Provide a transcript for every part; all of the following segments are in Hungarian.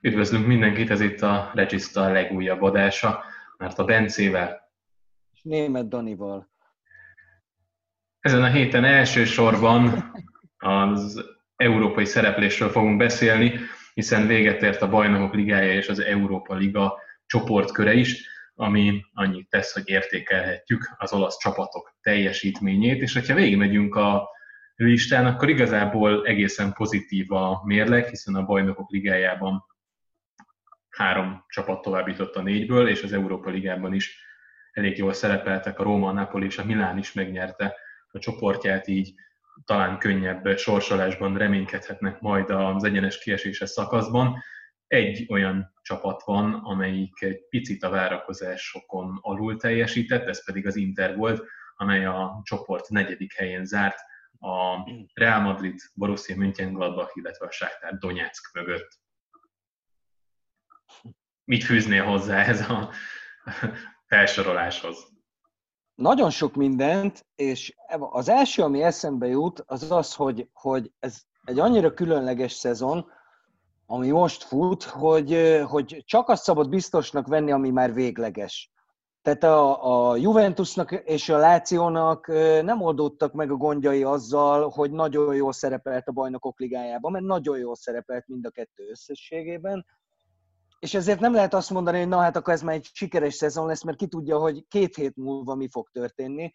Üdvözlünk mindenkit, ez itt a Regiszta legújabb adása, mert a Bencével. És német Danival. Ezen a héten elsősorban az európai szereplésről fogunk beszélni, hiszen véget ért a Bajnokok Ligája és az Európa Liga csoportköre is, ami annyit tesz, hogy értékelhetjük az olasz csapatok teljesítményét, és hogyha végigmegyünk a listán, akkor igazából egészen pozitív a mérleg, hiszen a Bajnokok Ligájában három csapat tovább jutott a négyből, és az Európa Ligában is elég jól szerepeltek, a Róma, a Napoli és a Milán is megnyerte a csoportját, így talán könnyebb sorsolásban reménykedhetnek majd az egyenes kieséses szakaszban. Egy olyan csapat van, amelyik egy picit a várakozásokon alul teljesített, ez pedig az Inter volt, amely a csoport negyedik helyén zárt, a Real Madrid, Borussia Mönchengladbach, illetve a Sáktár Donetsk mögött mit fűznél hozzá ez a felsoroláshoz? Nagyon sok mindent, és az első, ami eszembe jut, az az, hogy, hogy ez egy annyira különleges szezon, ami most fut, hogy, hogy csak azt szabad biztosnak venni, ami már végleges. Tehát a, a Juventusnak és a Lációnak nem oldódtak meg a gondjai azzal, hogy nagyon jól szerepelt a bajnokok ligájában, mert nagyon jól szerepelt mind a kettő összességében, és ezért nem lehet azt mondani, hogy na hát akkor ez már egy sikeres szezon lesz, mert ki tudja, hogy két hét múlva mi fog történni.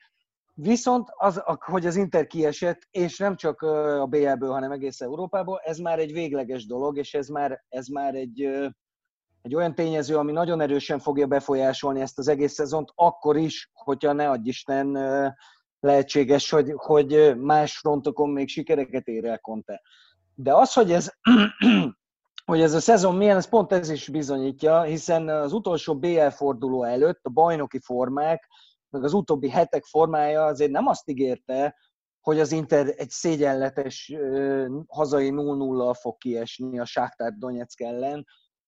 Viszont az, hogy az Inter kiesett, és nem csak a BL-ből, hanem egész Európából, ez már egy végleges dolog, és ez már, ez már egy, egy olyan tényező, ami nagyon erősen fogja befolyásolni ezt az egész szezont, akkor is, hogyha ne adj Isten lehetséges, hogy, hogy más frontokon még sikereket ér el Conte. De az, hogy ez hogy ez a szezon milyen, ez pont ez is bizonyítja, hiszen az utolsó BL forduló előtt a bajnoki formák, meg az utóbbi hetek formája azért nem azt ígérte, hogy az Inter egy szégyenletes hazai 0-0-al fog kiesni a Sáktár Donetsk ellen,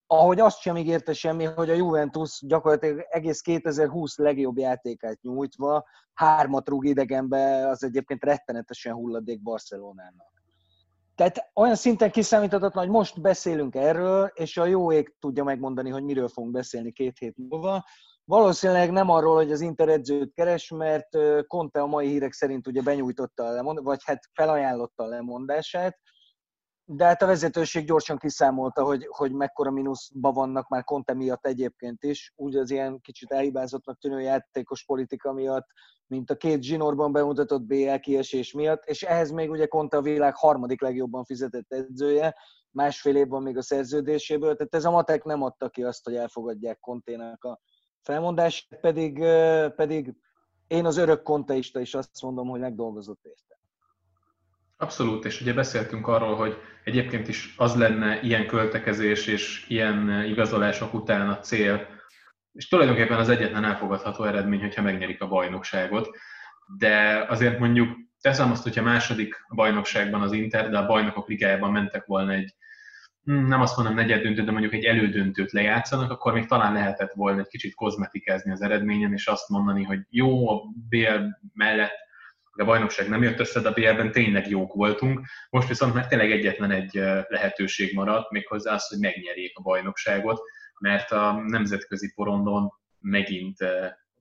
ahogy azt sem ígérte semmi, hogy a Juventus gyakorlatilag egész 2020 legjobb játékát nyújtva hármat rúg idegenbe, az egyébként rettenetesen hulladék Barcelonának. Tehát olyan szinten kiszámíthatatlan, hogy most beszélünk erről, és a jó ég tudja megmondani, hogy miről fogunk beszélni két hét múlva. Valószínűleg nem arról, hogy az Inter edzőt keres, mert Conte a mai hírek szerint ugye benyújtotta a lemond, vagy hát felajánlotta a lemondását, de hát a vezetőség gyorsan kiszámolta, hogy, hogy mekkora mínuszban vannak már Conte miatt egyébként is, úgy az ilyen kicsit elhibázottnak tűnő játékos politika miatt, mint a két zsinórban bemutatott BL kiesés miatt, és ehhez még ugye Conte a világ harmadik legjobban fizetett edzője, másfél év van még a szerződéséből, tehát ez a matek nem adta ki azt, hogy elfogadják Contének a felmondását, pedig, pedig én az örök konteista is azt mondom, hogy megdolgozott érte. Abszolút, és ugye beszéltünk arról, hogy egyébként is az lenne ilyen költekezés és ilyen igazolások után a cél, és tulajdonképpen az egyetlen elfogadható eredmény, hogyha megnyerik a bajnokságot, de azért mondjuk teszem azt, hogyha második bajnokságban az Inter, de a bajnokok ligájában mentek volna egy, hm, nem azt mondom negyed döntő, de mondjuk egy elődöntőt lejátszanak, akkor még talán lehetett volna egy kicsit kozmetikázni az eredményen, és azt mondani, hogy jó, a BL mellett a bajnokság nem jött össze, de a BL-ben tényleg jók voltunk. Most viszont már tényleg egyetlen egy lehetőség maradt, méghozzá az, hogy megnyerjék a bajnokságot, mert a nemzetközi porondon megint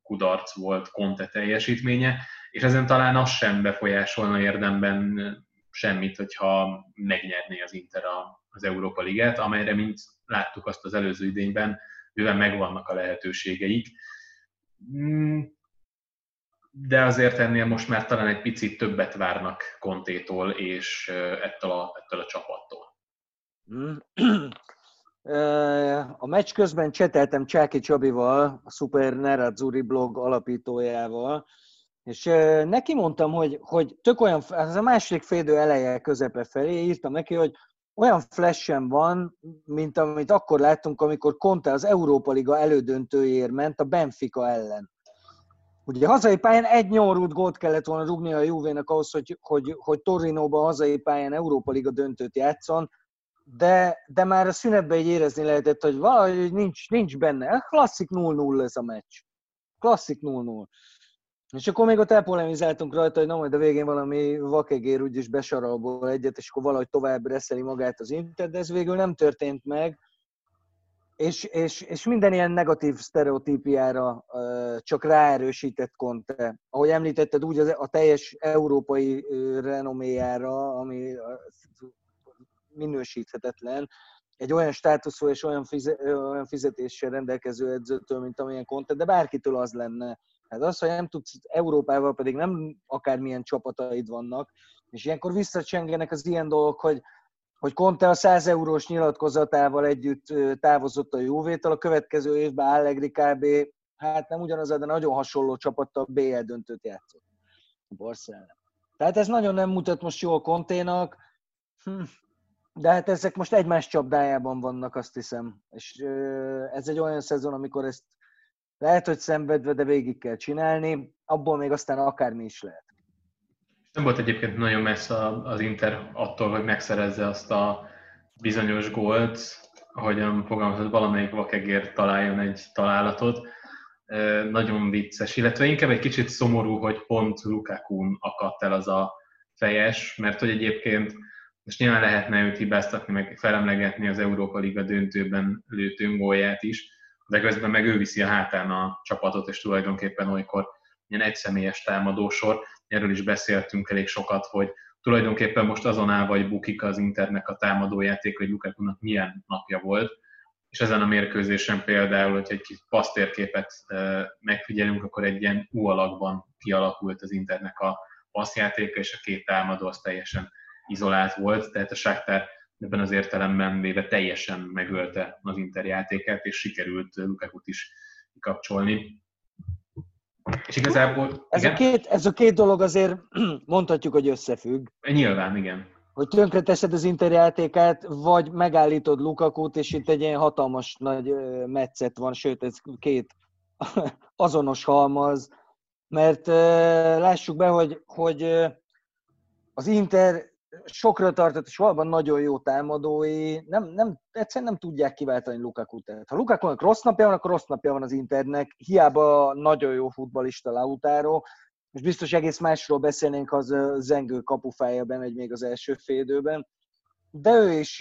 kudarc volt Conte teljesítménye, és ezen talán az sem befolyásolna érdemben semmit, hogyha megnyerné az Inter az Európa Ligát, amelyre, mint láttuk azt az előző idényben, bőven megvannak a lehetőségeik. De azért ennél most már talán egy picit többet várnak Kontétól és ettől a, ettől a csapattól. A meccs közben cseteltem Csáki Csabival, a Super Nerazzurri blog alapítójával, és neki mondtam, hogy, hogy tök olyan, ez a második félidő eleje közepe felé, írtam neki, hogy olyan flashem van, mint amit akkor láttunk, amikor Conte az Európa Liga elődöntőjéért ment a Benfica ellen. Ugye hazai pályán egy nyomorult gólt kellett volna rúgni a Juvének ahhoz, hogy, hogy, hogy Torinoban hazai pályán Európa Liga döntőt játszon, de, de már a szünetben így érezni lehetett, hogy valahogy nincs, nincs benne. Klasszik 0-0 ez a meccs. Klasszik 0-0. És akkor még ott elpolemizáltunk rajta, hogy na majd a végén valami vakegér úgyis besaralból egyet, és akkor valahogy tovább reszeli magát az Inter, de ez végül nem történt meg. És, és, és minden ilyen negatív sztereotípiára csak ráerősített Conte. Ahogy említetted, úgy az, a teljes európai renoméjára, ami minősíthetetlen, egy olyan státuszú és olyan, fizet, olyan fizetéssel rendelkező edzőtől, mint amilyen Conte, de bárkitől az lenne. Hát az, hogy nem tudsz, Európával pedig nem akármilyen csapataid vannak, és ilyenkor visszacsengenek az ilyen dolgok, hogy hogy Conte a 100 eurós nyilatkozatával együtt távozott a Juvétől, a következő évben Allegri kb. hát nem ugyanaz, de nagyon hasonló csapattal BL döntőt játszott. Barcelona. Tehát ez nagyon nem mutat most jól Conténak, hm. de hát ezek most egymás csapdájában vannak, azt hiszem. És ez egy olyan szezon, amikor ezt lehet, hogy szenvedve, de végig kell csinálni, abból még aztán akármi is lehet. Nem volt egyébként nagyon messze az Inter attól, hogy megszerezze azt a bizonyos gólt, ahogyan fogalmazott, valamelyik vakegér találjon egy találatot. Nagyon vicces, illetve inkább egy kicsit szomorú, hogy pont Lukaku akadt el az a fejes, mert hogy egyébként most nyilván lehetne őt hibáztatni, meg felemlegetni az Európa Liga döntőben lőtt öngólját is, de közben meg ő viszi a hátán a csapatot, és tulajdonképpen olykor ilyen egyszemélyes támadósor erről is beszéltünk elég sokat, hogy tulajdonképpen most azon áll vagy bukik az Internek a támadójáték, hogy Lukaku-nak milyen napja volt, és ezen a mérkőzésen például, hogyha egy kis passztérképet megfigyelünk, akkor egy ilyen U alakban kialakult az Internek a passzjátéka, és a két támadó az teljesen izolált volt, tehát a Sáktár ebben az értelemben véve teljesen megölte az Inter játékát, és sikerült Lukaku-t is kikapcsolni. És igazából... Ez, igen? a két, ez a két dolog azért mondhatjuk, hogy összefügg. Nyilván, igen. Hogy tönkreteszed az interjátékát, vagy megállítod Lukakut, és itt egy ilyen hatalmas nagy metszet van, sőt, ez két azonos halmaz, mert lássuk be, hogy, hogy az Inter sokra tartott, és valóban nagyon jó támadói, nem, nem, egyszerűen nem tudják kiváltani Lukaku. Tehát, ha lukaku rossz napja van, akkor rossz napja van az Internek. Hiába nagyon jó futbalista Lautaro, és biztos egész másról beszélnénk, az zengő kapufája bemegy még az első félidőben. De ő is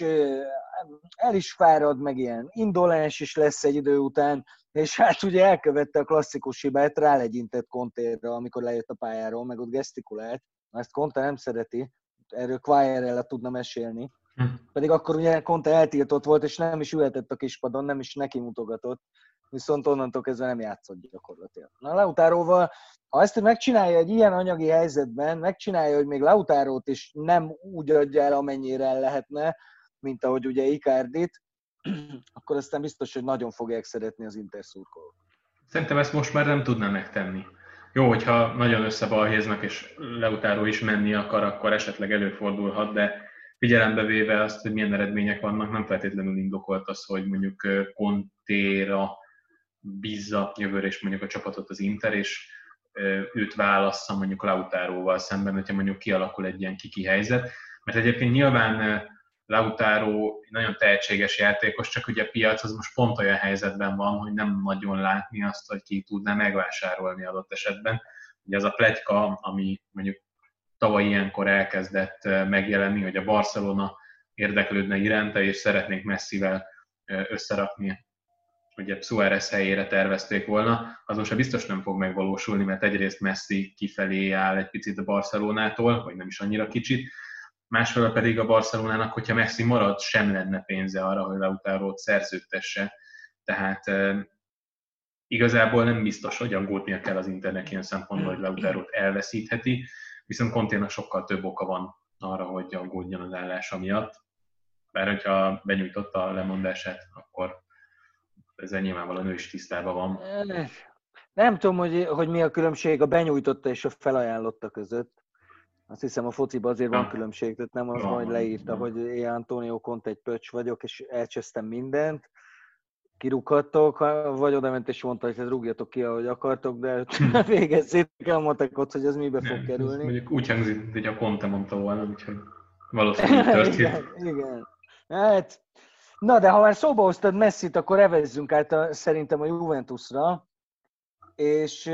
el is fárad, meg ilyen indolens is lesz egy idő után, és hát ugye elkövette a klasszikus hibát, rálegyintett Kontérra, amikor lejött a pályáról, meg ott gesztikulált. Ezt Conte nem szereti, erről Quire-rel tudna mesélni. Hm. Pedig akkor ugye Conte eltiltott volt, és nem is ülhetett a kispadon, nem is neki mutogatott. Viszont onnantól kezdve nem játszott gyakorlatilag. Na Lautáróval, ha ezt megcsinálja egy ilyen anyagi helyzetben, megcsinálja, hogy még Lautárót is nem úgy adja el, amennyire el lehetne, mint ahogy ugye Icardit, akkor aztán biztos, hogy nagyon fogják szeretni az Inter szurkolók. Szerintem ezt most már nem tudná megtenni. Jó, hogyha nagyon összebalhéznak, és leutáró is menni akar, akkor esetleg előfordulhat, de figyelembe véve azt, hogy milyen eredmények vannak, nem feltétlenül indokolt az, hogy mondjuk Contéra bízza jövőre és mondjuk a csapatot az Inter, és őt válassza mondjuk Lautáróval szemben, hogyha mondjuk kialakul egy ilyen kiki helyzet. Mert egyébként nyilván Lautaro nagyon tehetséges játékos, csak ugye a piac az most pont olyan helyzetben van, hogy nem nagyon látni azt, hogy ki tudná megvásárolni adott esetben. Ugye az a pletyka, ami mondjuk tavaly ilyenkor elkezdett megjelenni, hogy a Barcelona érdeklődne iránta, és szeretnénk messzivel összerakni ugye Suárez helyére tervezték volna, az most biztos nem fog megvalósulni, mert egyrészt Messi kifelé áll egy picit a Barcelonától, vagy nem is annyira kicsit, másfelől pedig a Barcelonának, hogyha Messi marad, sem lenne pénze arra, hogy Lautaro-t szerződtesse. Tehát igazából nem biztos, hogy aggódnia kell az Internek ilyen szempontból, hogy Lautaro-t elveszítheti, viszont Conténak sokkal több oka van arra, hogy aggódjon az állása miatt. Bár hogyha benyújtotta a lemondását, akkor ezzel nyilvánvalóan ő is tisztában van. Nem tudom, hogy, hogy mi a különbség a benyújtotta és a felajánlotta között. Azt hiszem a fociban azért van különbség, tehát nem az, hogy leírta, hogy én Antonio Conte egy pöcs vagyok, és elcsesztem mindent, kirúghattok, vagy oda ment és mondta, hogy hát rúgjatok ki, ahogy akartok, de végezzétek el matekot, hogy az mibe fog kerülni. Mondjuk úgy hangzik, hogy a Conte mondta volna, úgyhogy valószínűleg történt. igen, igen. Hát, na, de ha már szóba hoztad Messi-t, akkor evezzünk át a, szerintem a Juventusra és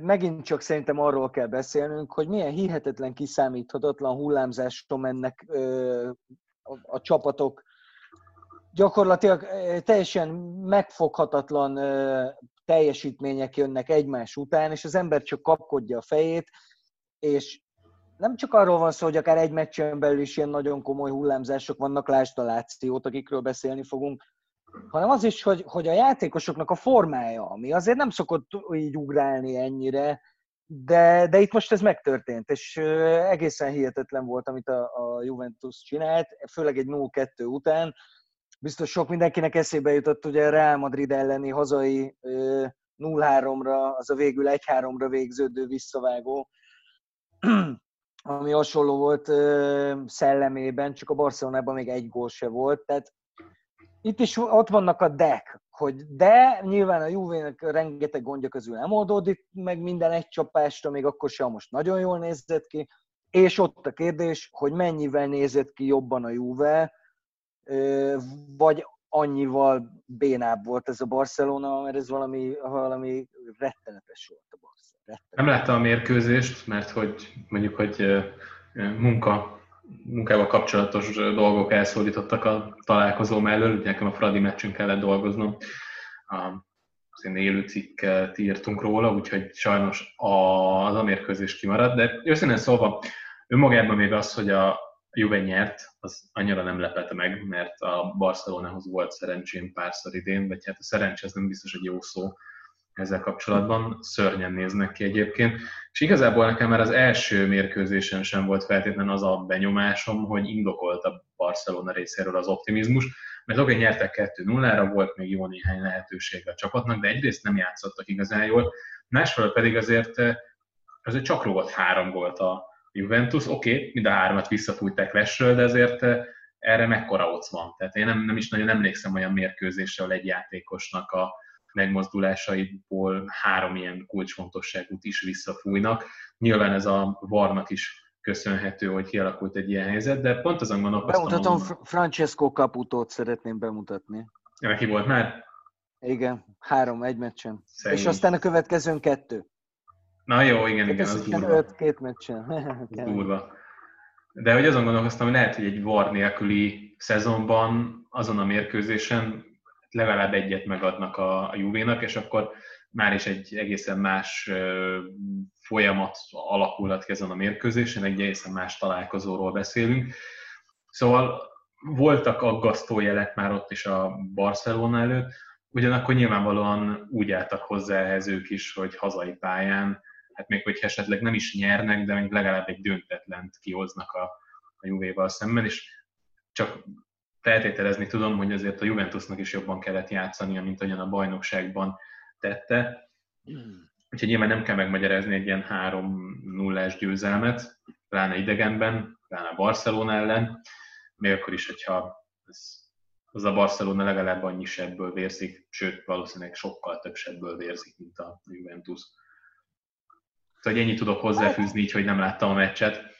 megint csak szerintem arról kell beszélnünk, hogy milyen hihetetlen kiszámíthatatlan hullámzáson mennek a csapatok. Gyakorlatilag teljesen megfoghatatlan teljesítmények jönnek egymás után, és az ember csak kapkodja a fejét, és nem csak arról van szó, hogy akár egy meccsen belül is ilyen nagyon komoly hullámzások vannak, lásd a Lációt, akikről beszélni fogunk, hanem az is, hogy, hogy a játékosoknak a formája, ami azért nem szokott így ugrálni ennyire, de, de itt most ez megtörtént, és egészen hihetetlen volt, amit a, a Juventus csinált, főleg egy 0-2 után. Biztos sok mindenkinek eszébe jutott ugye a Real Madrid elleni hazai 0-3-ra, az a végül 1-3-ra végződő visszavágó, ami hasonló volt szellemében, csak a Barcelonában még egy gól se volt, tehát itt is ott vannak a deck, hogy de nyilván a Juve-nek rengeteg gondja közül nem oldódik meg minden egy csapásra, még akkor sem most nagyon jól nézett ki, és ott a kérdés, hogy mennyivel nézett ki jobban a Juve, vagy annyival bénább volt ez a Barcelona, mert ez valami, valami rettenetes volt a Barcelona. Rettenetes. Nem láttam a mérkőzést, mert hogy mondjuk, hogy munka munkával kapcsolatos dolgok elszólítottak a találkozó mellől, ugye nekem a Fradi meccsünk kellett dolgoznom, az én élő cikket írtunk róla, úgyhogy sajnos az a mérkőzés kimaradt, de őszintén szólva önmagában még az, hogy a Juve nyert, az annyira nem lepette meg, mert a Barcelonához volt szerencsém párszor idén, vagy hát a szerencsé az nem biztos, hogy jó szó, ezzel kapcsolatban. Szörnyen néznek ki egyébként. És igazából nekem már az első mérkőzésen sem volt feltétlenül az a benyomásom, hogy indokolt a Barcelona részéről az optimizmus, mert oké, nyertek 2-0-ra, volt még jó néhány lehetőség a csapatnak, de egyrészt nem játszottak igazán jól, másfelől pedig azért, azért csak rúgott három volt a Juventus, oké, okay, mind a hármat visszafújták lesről, de azért erre mekkora ott van. Tehát én nem, nem is nagyon emlékszem olyan mérkőzésre, ahol egy játékosnak a, megmozdulásaiból három ilyen kulcsfontosságút is visszafújnak. Nyilván ez a varnak is köszönhető, hogy kialakult egy ilyen helyzet, de pont azon gondolkoztam... Bemutatom, Francesco Caputót szeretném bemutatni. Neki volt már? Igen, három egy meccsen. Szegény. És aztán a következőn kettő. Na jó, igen, igen, az durva. Öt, két meccsen. durva. De hogy azon gondolkoztam, hogy lehet, hogy egy var nélküli szezonban, azon a mérkőzésen legalább egyet megadnak a, a Juvénak, és akkor már is egy egészen más folyamat alakulhat ki ezen a mérkőzésen, egy egészen más találkozóról beszélünk. Szóval voltak aggasztó jelek már ott is a Barcelona előtt, ugyanakkor nyilvánvalóan úgy álltak hozzá ehhez ők is, hogy hazai pályán, hát még hogy esetleg nem is nyernek, de még legalább egy döntetlent kihoznak a, a Juvéval szemben, és csak feltételezni tudom, hogy azért a Juventusnak is jobban kellett játszania, mint ahogyan a bajnokságban tette. Úgyhogy nyilván nem kell megmagyarázni egy ilyen 3-0-ás győzelmet, pláne idegenben, pláne Barcelona ellen, még akkor is, hogyha ez, az a Barcelona legalább annyi sebből vérzik, sőt, valószínűleg sokkal több sebből vérzik, mint a Juventus. Tehát ennyit tudok hozzáfűzni, így, hogy nem láttam a meccset.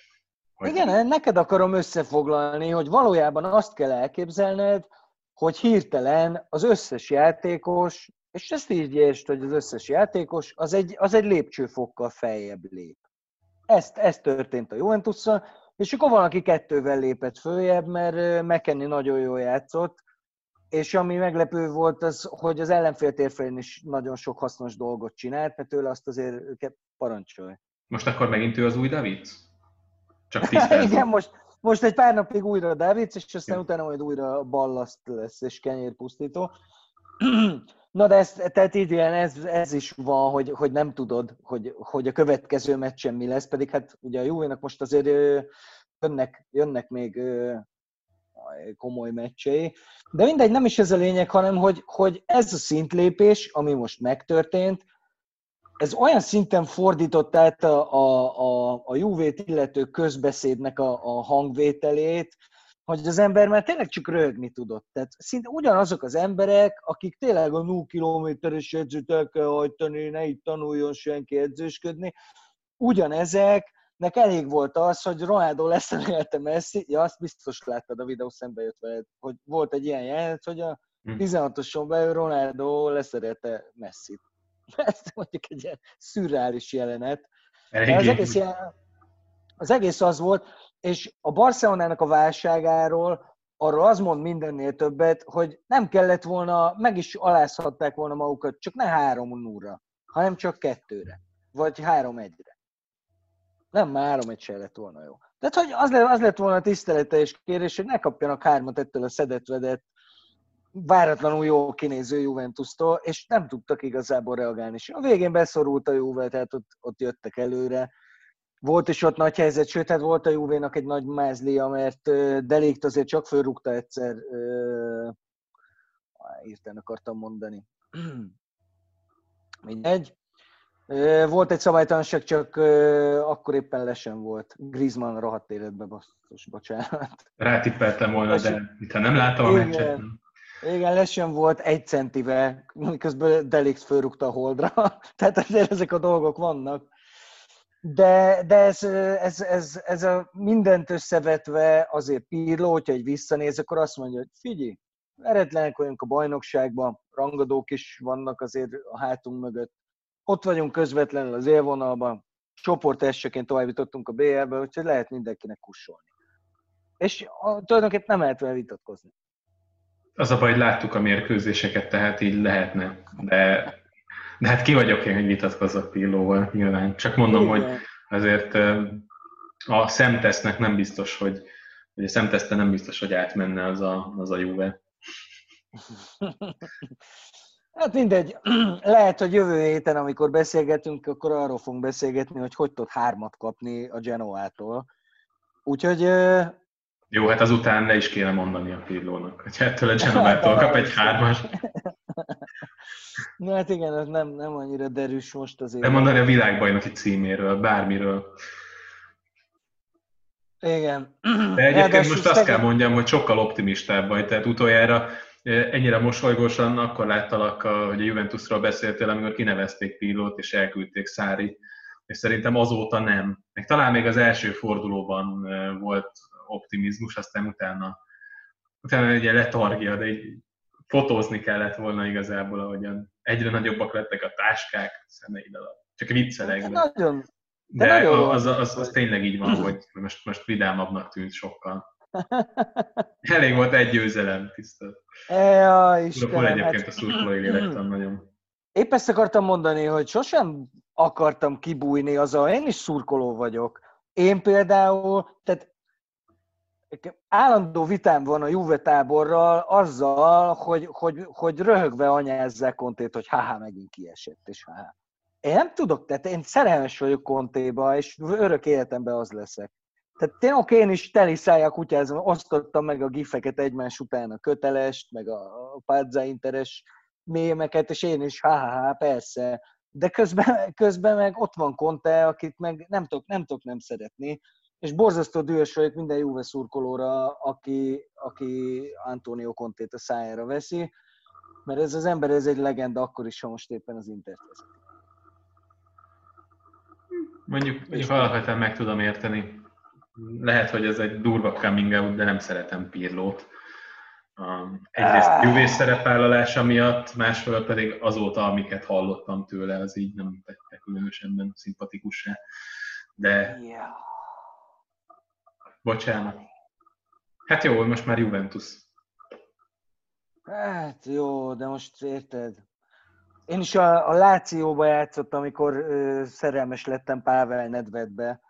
Hogy... Igen, neked akarom összefoglalni, hogy valójában azt kell elképzelned, hogy hirtelen az összes játékos, és ezt így értsd, hogy az összes játékos, az egy, az egy lépcsőfokkal feljebb lép. Ezt, ez történt a juventus és akkor van, aki kettővel lépett följebb, mert McKenny nagyon jól játszott, és ami meglepő volt, az, hogy az ellenfél térfelén is nagyon sok hasznos dolgot csinált, mert tőle azt azért őket parancsolj. Most akkor megint ő az új David? Csak Igen, most, most egy pár napig újra Davids, és aztán utána majd újra ballaszt lesz, és kenyérpusztító. Na de ez, tehát idén ez, ez is van, hogy, hogy nem tudod, hogy, hogy a következő meccsen mi lesz, pedig hát ugye a Juve-nak most azért jönnek, jönnek még komoly meccsei. De mindegy, nem is ez a lényeg, hanem hogy, hogy ez a szintlépés, ami most megtörtént, ez olyan szinten fordított át a, a, a, a Juvét illető közbeszédnek a, a hangvételét, hogy az ember már tényleg csak rögni tudott. Tehát szinte ugyanazok az emberek, akik tényleg a 0 kilométeres edzőt el kell hajtani, ne itt tanuljon senki edzősködni, ugyanezeknek elég volt az, hogy Ronaldo leszerelte Messi, ja, azt biztos láttad a videó szembe jött veled, hogy volt egy ilyen jelenet, hogy a 16-oson hm. belül Ronaldo leszerelte Messi-t. Ez mondjuk egy ilyen szürreális jelenet. Az egész, ilyen, az egész az volt, és a Barcelonának a válságáról arról az mond mindennél többet, hogy nem kellett volna, meg is alázhatták volna magukat, csak ne három núra, hanem csak kettőre, vagy három egyre. Nem, már három egy se lett volna jó. Tehát, hogy az, lett, az lett volna a tisztelete és kérés, hogy ne kapjanak hármat ettől a szedetvedett, váratlanul jó kinéző Juventus-tól, és nem tudtak igazából reagálni. És a végén beszorult a Juve, tehát ott, ott jöttek előre. Volt is ott nagy helyzet, sőt, hát volt a Juvénak egy nagy mázlia, mert Delikt azért csak fölrúgta egyszer, írtán akartam mondani. Mindegy. Volt egy szabálytalanság, csak akkor éppen lesen volt. Griezmann rohadt életbe, basszus, bocsánat. Rátippeltem volna, de itt nem láttam a meccset. Igen, lesen volt egy centivel, miközben Delix fölrúgta a holdra. Tehát azért ezek a dolgok vannak. De, de ez, ez, ez, ez a mindent összevetve azért Pirlo, hogyha egy visszanéz, akkor azt mondja, hogy figyelj, eretlenek vagyunk a bajnokságban, rangadók is vannak azért a hátunk mögött. Ott vagyunk közvetlenül az élvonalban, csoport esseként továbbítottunk a BL-be, úgyhogy lehet mindenkinek kussolni. És a, tulajdonképpen nem lehet vele vitatkozni. Az a baj, hogy láttuk a mérkőzéseket, tehát így lehetne, de, de hát ki vagyok én, hogy vitatkozzak Pillóval nyilván. Csak mondom, Igen. hogy azért a szemtesznek nem biztos, hogy, hogy a szemteszte nem biztos, hogy átmenne az a, az a Juve. Hát mindegy, lehet, hogy jövő héten, amikor beszélgetünk, akkor arról fogunk beszélgetni, hogy hogy tud hármat kapni a Genoától. Úgyhogy... Jó, hát azután le is kéne mondani a Pirlónak, hogy ettől a Genovától kap egy hármas. Na hát igen, ez nem, nem annyira derűs most azért. Nem mondani a világbajnoki címéről, bármiről. Igen. De egyébként most azt kell mondjam, hogy sokkal optimistább vagy, tehát utoljára ennyire mosolygósan akkor láttalak, hogy a Juventusról beszéltél, amikor kinevezték Pilót és elküldték Szári, és szerintem azóta nem. Meg talán még az első fordulóban volt optimizmus, aztán utána, utána egy letargia, de így fotózni kellett volna igazából, ahogyan egyre nagyobbak lettek a táskák szemeid alatt. Csak viccelek. De, nagyon, de, de nagyon az, az, az, az, tényleg így van, hogy most, most vidámabbnak tűnt sokkal. Elég volt egy győzelem, tisztelt. Ja, Istenem, Hol egyébként hát... a szurkolói lélektan nagyon. Épp ezt akartam mondani, hogy sosem akartam kibújni azzal, én is szurkoló vagyok. Én például, tehát állandó vitám van a Juve táborral azzal, hogy, hogy, hogy röhögve anyázzák Kontét, hogy haha, megint kiesett, és haha. Én nem tudok, tehát én szerelmes vagyok Kontéba, és örök életemben az leszek. Tehát tényleg oké, én is teli szájjal kutyázom, osztottam meg a gifeket egymás után, a kötelest, meg a Pazza Interes mémeket, és én is, ha persze. De közben, közben meg ott van Conte, akit meg nem tudok nem, tudok nem szeretni, és borzasztó dühös vagyok minden Juve szurkolóra, aki, aki Antonio Contét a szájára veszi, mert ez az ember, ez egy legenda akkor is, ha most éppen az Intert vezeti. Mondjuk, mondjuk alapvetően meg tudom érteni lehet, hogy ez egy durva coming out, de nem szeretem Pirlót. Egyrészt Juve szerepvállalása miatt, másfelől pedig azóta, amiket hallottam tőle, az így nem tette különösen szimpatikussá. De... Bocsánat. Hát jó, most már Juventus. Hát jó, de most érted. Én is a, a Lációba játszottam, amikor ö, szerelmes lettem Pável Nedvedbe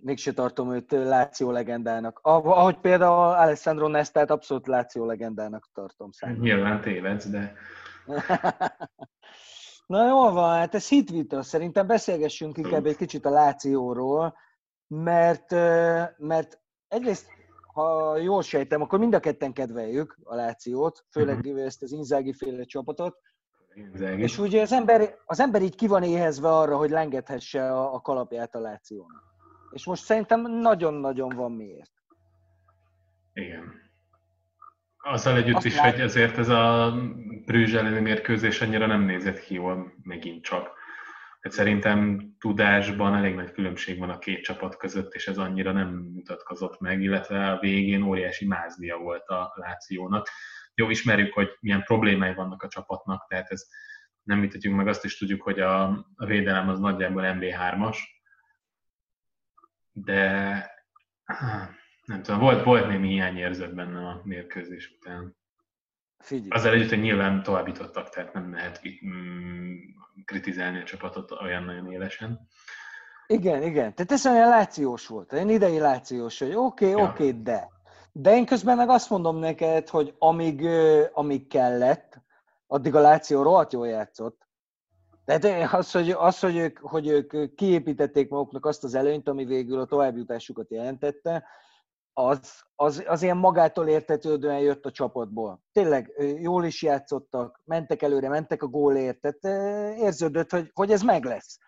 mégse tartom őt Láció legendának. Ahogy például Alessandro Nestát abszolút Láció legendának tartom számomra. Nyilván tévedsz, de... Na jól van, hát ez hitvita. Szerintem beszélgessünk inkább egy kicsit a Lációról, mert, mert egyrészt, ha jól sejtem, akkor mind a ketten kedveljük a Lációt, főleg uh-huh. ezt az Inzági féle csapatot. Inzági. És ugye az ember, az ember így ki van éhezve arra, hogy lengethesse a, a kalapját a Lációnak. És most szerintem nagyon-nagyon van miért. Igen. Azzal együtt Azt is, lát... hogy ezért ez a Brüzs elleni mérkőzés annyira nem nézett ki jól megint csak. Tehát szerintem tudásban elég nagy különbség van a két csapat között, és ez annyira nem mutatkozott meg, illetve a végén óriási mázlia volt a Lációnak. Jó, ismerjük, hogy milyen problémái vannak a csapatnak, tehát ez nem vitatjuk meg, azt is tudjuk, hogy a, védelem az nagyjából MB3-as, de Nem tudom, volt, volt némi hiányérzet benne a mérkőzés után. Figyelj. Azzal együtt, hogy nyilván továbbítottak, tehát nem lehet mm, kritizálni a csapatot olyan nagyon élesen. Igen, igen. Tehát ez olyan lációs volt. Én idei lációs, hogy oké, okay, ja. oké, okay, de. De én közben meg azt mondom neked, hogy amíg, amíg kellett, addig a Láció rohadt jól játszott. Tehát az, hogy, az hogy, ők, hogy ők kiépítették maguknak azt az előnyt, ami végül a továbbjutásukat jelentette, az, az, az ilyen magától értetődően jött a csapatból. Tényleg jól is játszottak, mentek előre, mentek a gólért, tehát érződött, hogy, hogy ez meg lesz.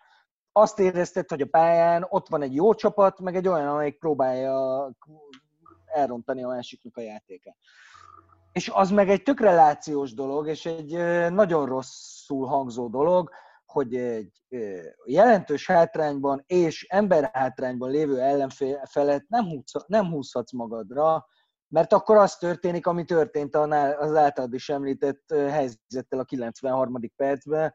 Azt érezted, hogy a pályán ott van egy jó csapat, meg egy olyan, amelyik próbálja elrontani a másiknak a játékát. És az meg egy tök relációs dolog, és egy nagyon rosszul hangzó dolog, hogy egy jelentős hátrányban és emberhátrányban lévő ellenfelet nem, húzhatsz, nem húzhatsz magadra, mert akkor az történik, ami történt az általad is említett helyzettel a 93. percben.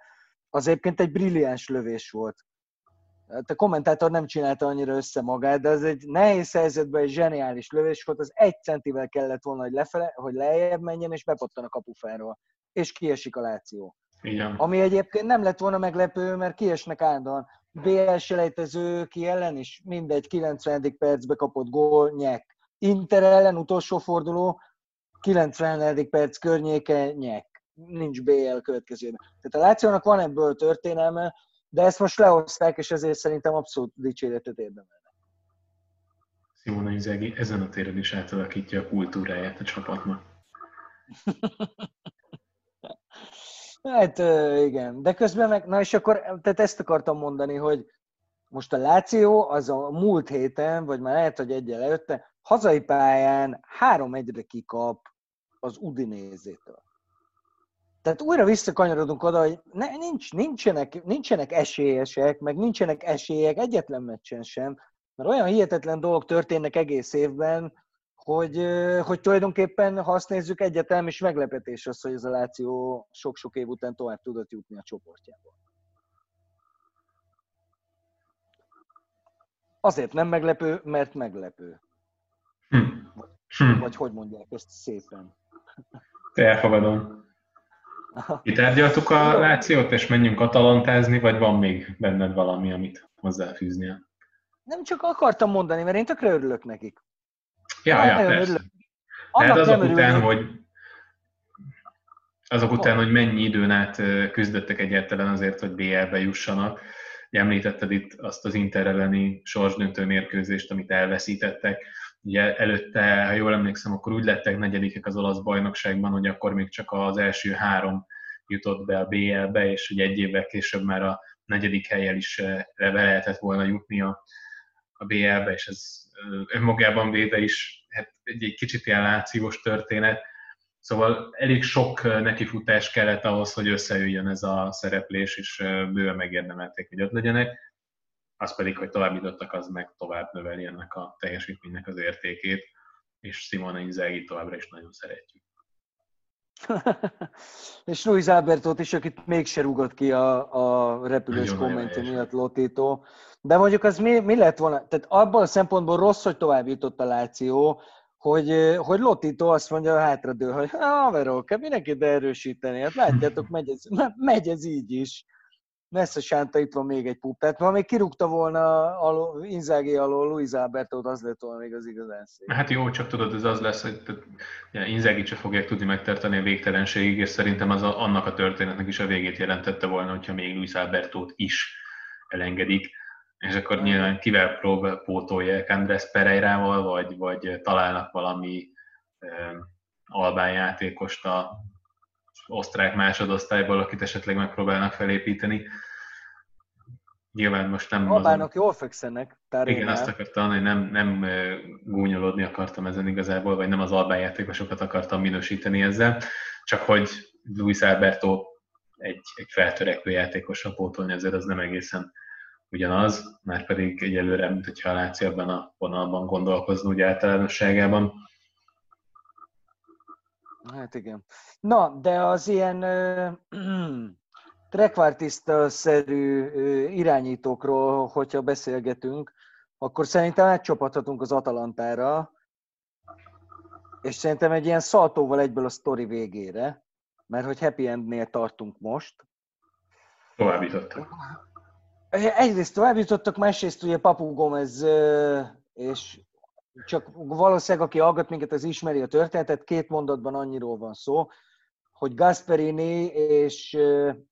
Az egyébként egy brilliáns lövés volt. Hát a kommentátor nem csinálta annyira össze magát, de az egy nehéz helyzetben egy zseniális lövés volt, az egy centivel kellett volna, hogy, lefele, hogy lejjebb menjen, és bepottan a kapufáról. És kiesik a láció. Igen. Ami egyébként nem lett volna meglepő, mert kiesnek állandóan. BL selejtező ki ellen is mindegy, 90. percbe kapott gól, nyek. Inter ellen utolsó forduló, 90. perc környéke, nyek. Nincs BL következőben. Tehát a Lációnak van ebből történelme, de ezt most lehozták, és ezért szerintem abszolút dicséretet érdemelnek. Simona Inzaghi ezen a téren is átalakítja a kultúráját a csapatnak. Hát igen, de közben meg, na és akkor, tehát ezt akartam mondani, hogy most a Láció az a múlt héten, vagy már lehet, hogy egyel előtte, hazai pályán három egyre kikap az Udinézétől. Tehát újra visszakanyarodunk oda, hogy ne, nincs, nincsenek, nincsenek esélyesek, meg nincsenek esélyek egyetlen meccsen sem, mert olyan hihetetlen dolgok történnek egész évben, hogy, hogy tulajdonképpen, ha azt nézzük, egyetem és meglepetés az, hogy ez a Láció sok-sok év után tovább tudott jutni a csoportjából. Azért nem meglepő, mert meglepő. Hm. Hm. Vagy hogy mondják ezt szépen. Te elfogadom. Kitárgyaltuk a Lációt, és menjünk atalantázni, vagy van még benned valami, amit hozzáfűznél? Nem csak akartam mondani, mert én tökre örülök nekik. Ja, ja, persze. Tehát azok után, hogy azok után, hogy mennyi időn át küzdöttek egyáltalán azért, hogy BL-be jussanak. Említetted itt azt az Inter elleni sorsdöntő mérkőzést, amit elveszítettek. Ugye előtte, ha jól emlékszem, akkor úgy lettek negyedikek az olasz bajnokságban, hogy akkor még csak az első három jutott be a BL-be, és ugye egy évvel később már a negyedik helyel is be lehetett volna jutni a, a BL-be, és ez önmagában véve is hát egy, egy kicsit ilyen lációs történet. Szóval elég sok nekifutás kellett ahhoz, hogy összejöjjön ez a szereplés, és bőven megérdemelték, hogy ott legyenek. Az pedig, hogy továbbítottak, az meg tovább növeli ennek a teljesítménynek az értékét, és Simone Inzaghi továbbra is nagyon szeretjük. és Luis Albertot is, akit mégse rúgott ki a, a repülős kommentje miatt Lotito. De mondjuk az mi, mi lett volna? Tehát abban a szempontból rossz, hogy tovább jutott a Láció, hogy, hogy Lotito azt mondja a hátradő, hogy haverok, hát mindenkit erősíteni. Hát látjátok, megy ez, megy ez így is. Messze Sánta itt van még egy pup. Tehát ha még kirúgta volna a Inzági alól Luis Albertot, az lett volna még az igazán szép. Hát jó, csak tudod, ez az lesz, hogy ja, Inzági se fogják tudni megtartani a végtelenségig, és szerintem az a, annak a történetnek is a végét jelentette volna, hogyha még Luis Albertot is elengedik és akkor nyilván kivel próbál, pótolják Andrés Pereirával, vagy, vagy találnak valami um, albán játékost a osztrák másodosztályból, akit esetleg megpróbálnak felépíteni. Nyilván most nem... Albánok azon... jól fekszenek. Igen, azt akartam, hogy nem, nem gúnyolódni akartam ezen igazából, vagy nem az albán játékosokat akartam minősíteni ezzel, csak hogy Luis Alberto egy, egy feltörekvő játékosra pótolni, ezért az nem egészen ugyanaz, már pedig egyelőre, mint hogyha a Láci ebben a vonalban gondolkozni úgy általánosságában. Hát igen. Na, de az ilyen trekvártiszta-szerű irányítókról, hogyha beszélgetünk, akkor szerintem átcsapathatunk az Atalantára, És szerintem egy ilyen szaltóval egyből a sztori végére, mert hogy happy endnél tartunk most. Továbbítottak. Egyrészt továbbítottak, másrészt ugye Papu Gomez, és csak valószínűleg aki hallgat minket, az ismeri a történetet, két mondatban annyiról van szó, hogy Gasperini és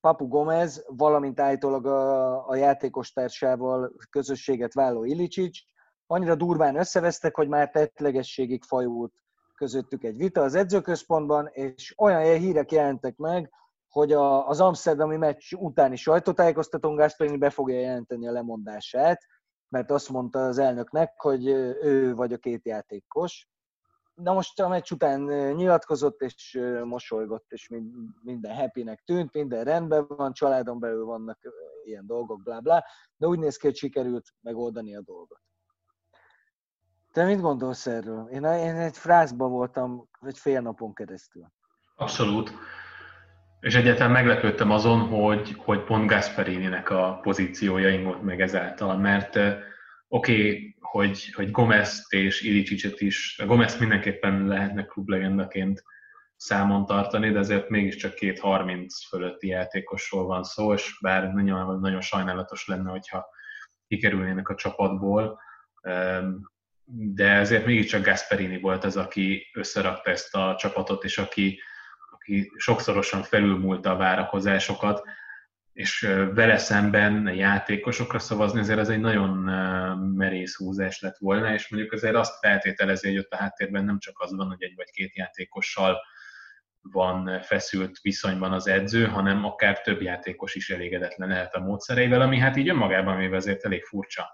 Papu Gomez, valamint állítólag a, a játékostársával közösséget válló Ilicsics, annyira durván összevesztek, hogy már tettlegességig fajult közöttük egy vita az edzőközpontban, és olyan hírek jelentek meg, hogy a, az Amsterdami meccs utáni sajtótájékoztatón Gasperini be fogja jelenteni a lemondását, mert azt mondta az elnöknek, hogy ő vagy a két játékos. Na most a meccs után nyilatkozott, és mosolygott, és minden happynek tűnt, minden rendben van, családon belül vannak ilyen dolgok, bla bla, de úgy néz ki, hogy sikerült megoldani a dolgot. Te mit gondolsz erről? Én, én egy frázban voltam egy fél napon keresztül. Abszolút. És egyáltalán meglepődtem azon, hogy, hogy pont Gasperini-nek a pozíciója ingott meg ezáltal, mert oké, okay, hogy, hogy gomez és Ilicic-et is, Gomez mindenképpen lehetne klublegendaként számon tartani, de azért mégiscsak két 30 fölötti játékosról van szó, és bár nagyon, nagyon sajnálatos lenne, hogyha kikerülnének a csapatból, de ezért mégiscsak Gasperini volt az, aki összerakta ezt a csapatot, és aki, aki sokszorosan felülmúlta a várakozásokat, és vele szemben játékosokra szavazni, azért ez egy nagyon merész húzás lett volna, és mondjuk azért azt feltételezi, hogy ott a háttérben nem csak az van, hogy egy vagy két játékossal van feszült viszonyban az edző, hanem akár több játékos is elégedetlen lehet a módszereivel, ami hát így önmagában még azért elég furcsa.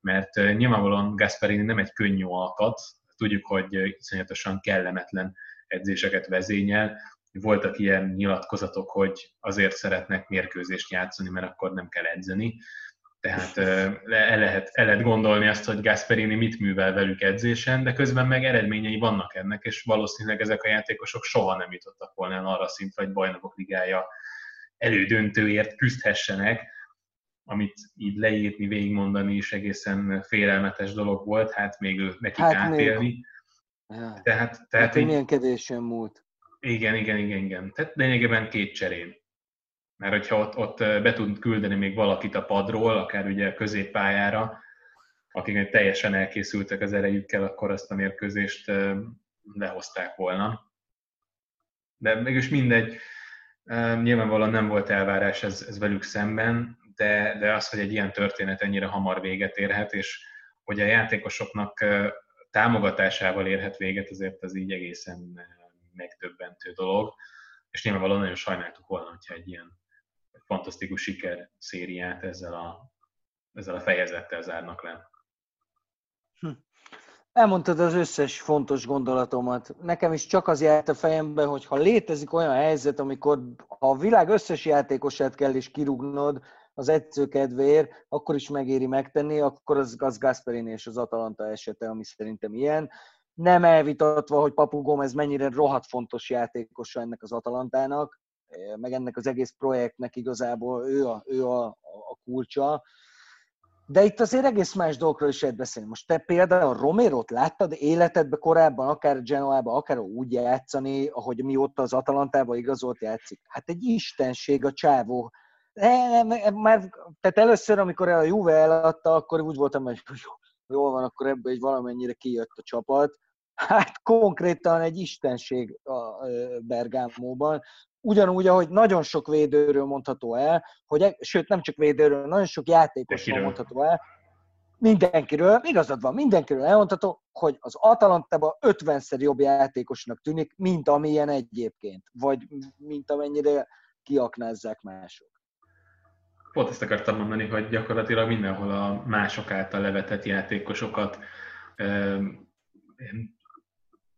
Mert nyilvánvalóan Gasperini nem egy könnyű alkat, tudjuk, hogy iszonyatosan kellemetlen edzéseket vezényel, voltak ilyen nyilatkozatok, hogy azért szeretnek mérkőzést játszani, mert akkor nem kell edzeni. Tehát el lehet, el lehet gondolni azt, hogy Gasperini mit művel velük edzésen, de közben meg eredményei vannak ennek, és valószínűleg ezek a játékosok soha nem jutottak volna arra szintre, hogy bajnokok ligája elődöntőért küzdhessenek, amit így leírni, végigmondani is egészen félelmetes dolog volt, hát még nekik hát átélni. Még... Ja. Tehát, tehát hát, így... milyen kevésen múlt. Igen, igen, igen, igen. Tehát lényegében két cserén. Mert hogyha ott, ott be tud küldeni még valakit a padról, akár ugye középpályára, akik teljesen elkészültek az erejükkel, akkor azt a mérkőzést lehozták volna. De mégis mindegy, nyilvánvalóan nem volt elvárás ez, ez velük szemben, de, de az, hogy egy ilyen történet ennyire hamar véget érhet, és hogy a játékosoknak támogatásával érhet véget, azért az így egészen megtöbbentő dolog, és nyilvánvalóan nagyon sajnáltuk volna, hogyha egy ilyen fantasztikus siker szériát ezzel a, ezzel a fejezettel zárnak le. Hm. Elmondtad az összes fontos gondolatomat. Nekem is csak az járt a fejembe, hogy ha létezik olyan helyzet, amikor a világ összes játékosát kell is kirúgnod az edző kedvéért, akkor is megéri megtenni, akkor az, az Gasperini és az Atalanta esete, ami szerintem ilyen nem elvitatva, hogy Papu Gomez mennyire rohadt fontos játékosa ennek az Atalantának, meg ennek az egész projektnek igazából ő a, ő a, a kulcsa. De itt azért egész más dolgokról is lehet beszélni. Most te például Romero-t láttad életedben korábban, akár Genoába, akár úgy játszani, ahogy mióta az Atalantába igazolt játszik? Hát egy istenség a csávó. Nem, nem, már, tehát először, amikor a Juve eladta, akkor úgy voltam, hogy jól van, akkor ebből egy valamennyire kijött a csapat hát konkrétan egy istenség a Bergámóban. Ugyanúgy, ahogy nagyon sok védőről mondható el, hogy, e, sőt nem csak védőről, nagyon sok játékosról mondható el, mindenkiről, igazad van, mindenkiről elmondható, hogy az Atalantában 50-szer jobb játékosnak tűnik, mint amilyen egyébként, vagy mint amennyire kiaknázzák mások. Pont ezt akartam mondani, hogy gyakorlatilag mindenhol a mások által levetett játékosokat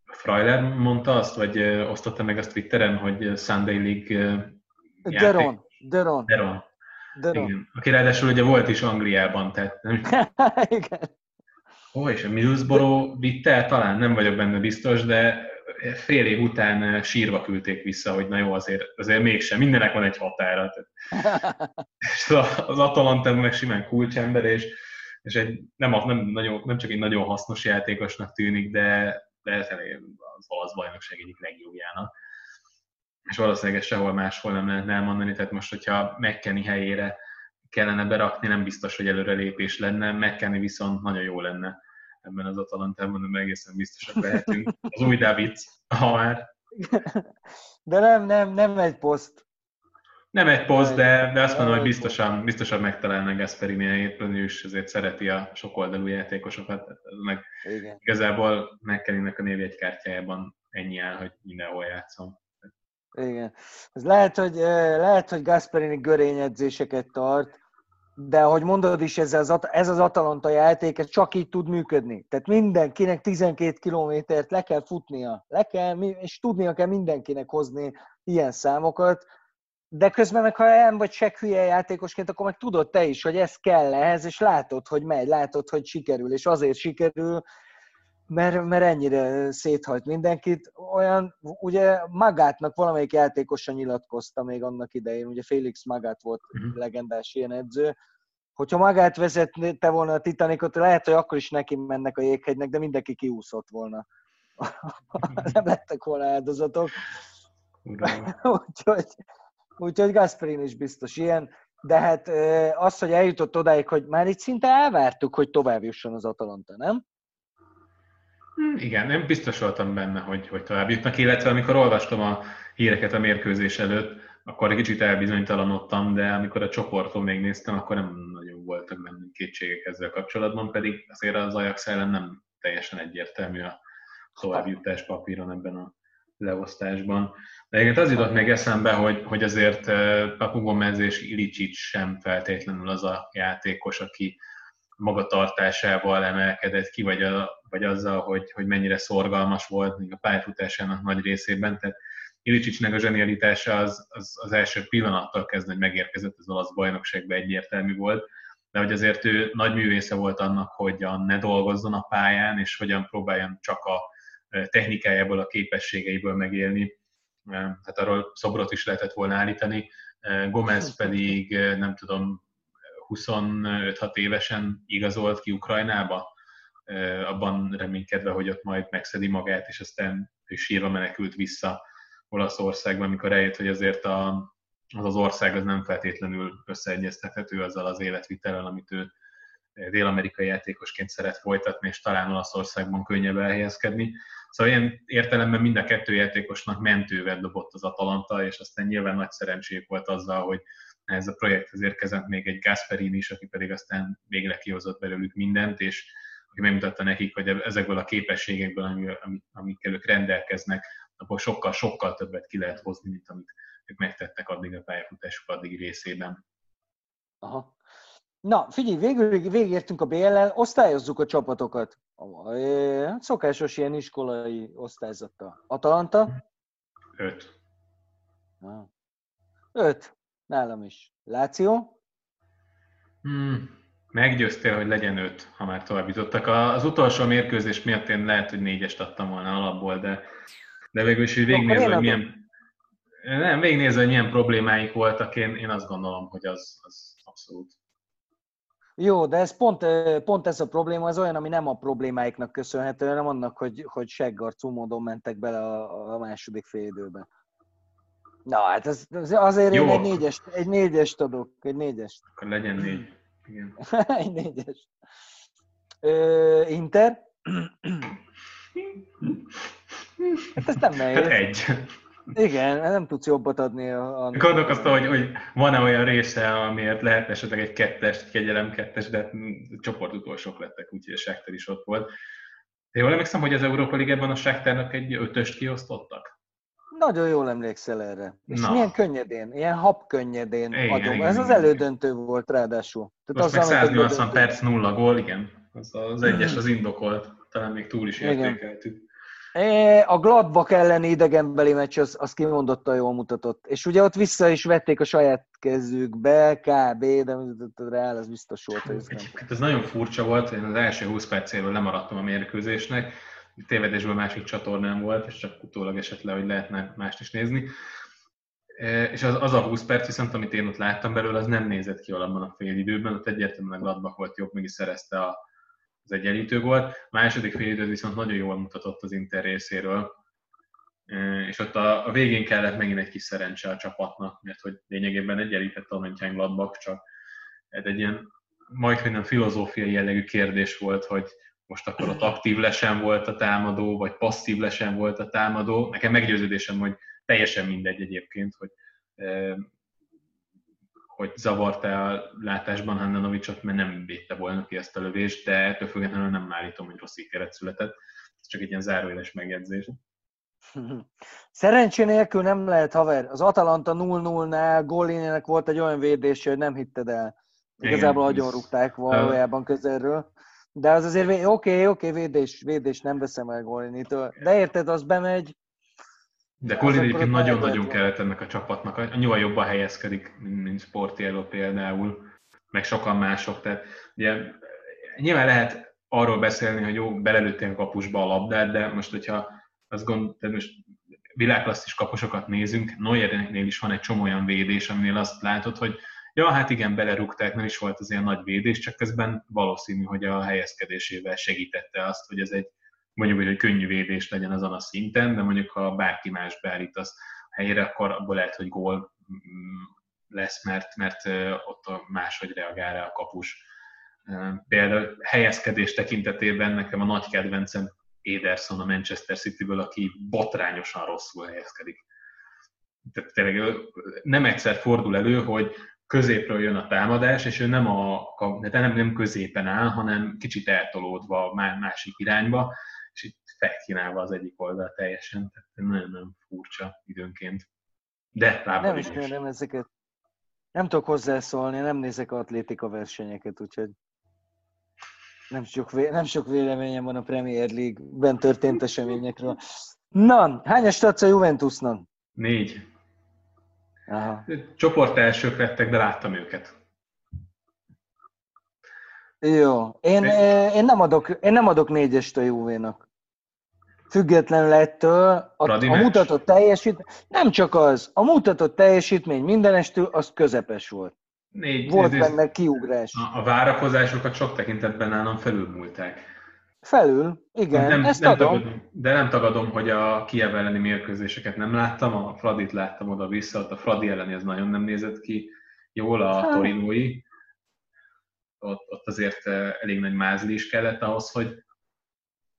Freuler mondta azt, vagy osztotta meg azt Twitteren, hogy Sunday League Deron, Deron. Deron. Deron. Igen. Aki ráadásul ugye volt is Angliában, tehát nem... Igen. Ó, és a Middlesbrough vitte talán, nem vagyok benne biztos, de fél év után sírva küldték vissza, hogy na jó, azért, azért mégsem, mindenek van egy határa. És az Atalanta meg simán kulcsember, és, és egy, nem, nem, nagyon, nem csak egy nagyon hasznos játékosnak tűnik, de lehet az olasz bajnokság egyik legjobbjának. És valószínűleg ezt sehol máshol nem lehetne elmondani, tehát most, hogyha McKenny helyére kellene berakni, nem biztos, hogy előrelépés lenne, McKenny viszont nagyon jó lenne ebben az Atalantában, de egészen biztosak lehetünk. Az új David, ha már. De nem, nem, nem egy poszt. Nem egy poszt, de, de azt mondom, hogy biztosan, biztosan megtalálnak Gasperini helyét, ő is azért szereti a sokoldalú játékosokat. Meg Igen. igazából McKenny-nek a névjegykártyájában ennyi áll, hogy mindenhol játszom. Igen. Ez lehet, hogy, eh, lehet, hogy Gasperini görényedzéseket tart, de ahogy mondod is, ez az, ez az Atalanta játék, ez csak így tud működni. Tehát mindenkinek 12 kilométert le kell futnia, le kell, és tudnia kell mindenkinek hozni ilyen számokat, de közben meg, ha nem vagy se hülye játékosként, akkor meg tudod te is, hogy ez kell ehhez, és látod, hogy megy, látod, hogy sikerül, és azért sikerül, mert, mert ennyire széthajt mindenkit. Olyan, ugye Magátnak valamelyik játékosan nyilatkozta még annak idején, ugye Félix Magát volt uh-huh. legendás ilyen edző, hogyha magát vezette volna a Titanicot, lehet, hogy akkor is neki mennek a jéghegynek, de mindenki kiúszott volna. Nem lettek volna áldozatok. úgyhogy, úgyhogy Gasperin is biztos ilyen. De hát az, hogy eljutott odáig, hogy már itt szinte elvártuk, hogy tovább jusson az Atalanta, nem? Igen, nem biztos voltam benne, hogy, hogy tovább jutnak, illetve amikor olvastam a híreket a mérkőzés előtt, akkor egy kicsit elbizonytalanodtam, de amikor a csoporton még néztem, akkor nem nagyon voltak benne kétségek ezzel kapcsolatban, pedig azért az Ajax ellen nem teljesen egyértelmű a továbbjutás papíron ebben a leosztásban. De egyébként az jutott még eszembe, hogy, hogy azért eh, Papu Gomez és Ilicsics sem feltétlenül az a játékos, aki magatartásával emelkedett ki, vagy, a, vagy azzal, hogy, hogy mennyire szorgalmas volt még a pályafutásának nagy részében. Tehát Ilicsicsnek a zsenialitása az, az, az első pillanattól kezdve, hogy megérkezett az olasz bajnokságba egyértelmű volt, de hogy azért ő nagy művésze volt annak, hogyan ne dolgozzon a pályán, és hogyan próbáljon csak a technikájából, a képességeiből megélni. Hát arról szobrot is lehetett volna állítani. Gomez pedig, nem tudom, 25-6 évesen igazolt ki Ukrajnába, abban reménykedve, hogy ott majd megszedi magát, és aztán ő sírva menekült vissza Olaszországban, amikor rájött, hogy azért a, az az ország az nem feltétlenül összeegyeztethető azzal az életvitellel, amit ő dél-amerikai játékosként szeret folytatni, és talán Olaszországban könnyebb elhelyezkedni. Szóval ilyen értelemben mind a kettő játékosnak mentővet dobott az Atalanta, és aztán nyilván nagy szerencséjük volt azzal, hogy ez a projekthez érkezett még egy Gasperini is, aki pedig aztán végre kihozott belőlük mindent, és aki megmutatta nekik, hogy ezekből a képességekből, amikkel ők rendelkeznek, abból sokkal-sokkal többet ki lehet hozni, mint amit ők megtettek addig a pályafutásuk addig részében. Aha. Na, figyelj, végül végértünk a BL-el, osztályozzuk a csapatokat. Szokásos ilyen iskolai osztályzattal. Atalanta? Öt. Na. Öt. Nálam is. Láció? Hmm. Meggyőztél, hogy legyen öt, ha már tovább jutottak. Az utolsó mérkőzés miatt én lehet, hogy négyest adtam volna alapból, de de végül is végignézve, hogy milyen, nem, végignézve, hogy milyen problémáik voltak, én, én azt gondolom, hogy az, az abszolút. Jó, de ez pont, pont ez a probléma, ez olyan, ami nem a problémáiknak köszönhető, hanem annak, hogy, hogy seggarcú módon mentek bele a, a második fél időben. Na, hát ez, ez azért Jó. én egy négyest, egy négyest adok, egy négyest. Akkor legyen négy. Igen. egy négyest. Ö, Inter? Hát ez nem nehéz. Hát egy. Igen, nem tudsz jobbat adni. A... Gondolkoztam, hogy, hogy van-e olyan része, amiért lehet esetleg egy kettes, egy kegyelem kettes, de csoport utolsók lettek, úgyhogy a Shakhtar is ott volt. De jól emlékszem, hogy az Európa Ligában a Shakhtarnak egy ötöst kiosztottak? Nagyon jól emlékszel erre. És Na. milyen könnyedén, ilyen hap könnyedén igen, adom. Igen, Ez igen, az elődöntő volt ráadásul. Tehát Most az, meg 180 perc nulla gól, igen. Az, az egyes az indokolt. Talán még túl is értékeltük. A Gladbach elleni idegenbeli meccs az, az kimondottan jól mutatott. És ugye ott vissza is vették a saját kezükbe, kb., de Real az biztos volt. Ez, nem. ez nagyon furcsa volt, én az első 20 percéről lemaradtam a mérkőzésnek, tévedésből másik csatornám volt, és csak utólag esett hogy lehetne mást is nézni. És az, az a 20 perc viszont, amit én ott láttam belőle, az nem nézett ki abban a fél időben, ott egyértelműen Gladbach volt jobb, meg is szerezte a, az egyenlítő. A második fél időt viszont nagyon jól mutatott az Inter részéről, és ott a, a végén kellett megint egy kis szerencse a csapatnak, mert hogy lényegében egyenlített a Mönchengladbach, csak ez egy ilyen majd, nem filozófiai jellegű kérdés volt, hogy most akkor ott aktív lesen volt a támadó, vagy passzív lesen volt a támadó. Nekem meggyőződésem, hogy teljesen mindegy egyébként, hogy hogy zavarta a látásban Handanovicsot, mert nem védte volna ki ezt a lövést, de ettől függetlenül nem állítom, hogy rossz íkeret született. Ez csak egy ilyen zárójeles megjegyzés. Szerencsé nélkül nem lehet, haver. Az Atalanta 0-0-nál Gollinének volt egy olyan védése, hogy nem hitted el. Igazából nagyon rúgták valójában közelről. De az azért, oké, okay, oké, okay, védés, védés, nem veszem el Golinitől. De érted, az bemegy, de Colin egyébként nagyon-nagyon kellett ennek a csapatnak. Annyival jobban helyezkedik, mint, Sportiello például, meg sokan mások. Tehát ugye, nyilván lehet arról beszélni, hogy jó, belelőttél a kapusba a labdát, de most, hogyha azt gond, tehát most világklasszis kapusokat nézünk, Neuernél is van egy csomó olyan védés, aminél azt látod, hogy ja, hát igen, belerúgták, nem is volt az ilyen nagy védés, csak közben valószínű, hogy a helyezkedésével segítette azt, hogy ez egy mondjuk, hogy könnyű védés legyen azon a szinten, de mondjuk ha bárki más beállítasz a helyére, akkor abból lehet, hogy gól mm, lesz, mert, mert ott máshogy reagál rá a kapus. Például helyezkedés tekintetében nekem a nagy kedvencem Ederson a Manchester City-ből, aki botrányosan rosszul helyezkedik. Tehát tényleg nem egyszer fordul elő, hogy középről jön a támadás, és ő nem, a, nem, nem középen áll, hanem kicsit eltolódva a másik irányba, és itt felkínálva az egyik oldal teljesen, tehát nagyon-nagyon furcsa időnként. De Nem ismerem ezeket. Nem tudok hozzászólni, nem nézek atlétika versenyeket, úgyhogy nem sok, vé- nem sok véleményem van a Premier League-ben történt eseményekről. Na, hányas adsz a Juventusnak? Négy. Aha. Csoport elsők lettek, de láttam őket. Jó. Én, eh, én, nem, adok, én nem adok négyest a Juvénak. Függetlenül ettől a, a mutatott teljesítmény, nem csak az, a mutatott teljesítmény mindenestől az közepes volt. Négy, volt nézd, benne kiugrás. A, a várakozásokat sok tekintetben nálam felülmúlták. Felül, igen, nem, ezt nem adom. Tagadom, de nem tagadom, hogy a Kiev elleni mérkőzéseket nem láttam, a Fradit láttam oda-vissza, a Fradi elleni ez nagyon nem nézett ki jól, a hát. torinói ott, ott azért eh, elég nagy mázli is kellett ahhoz, hogy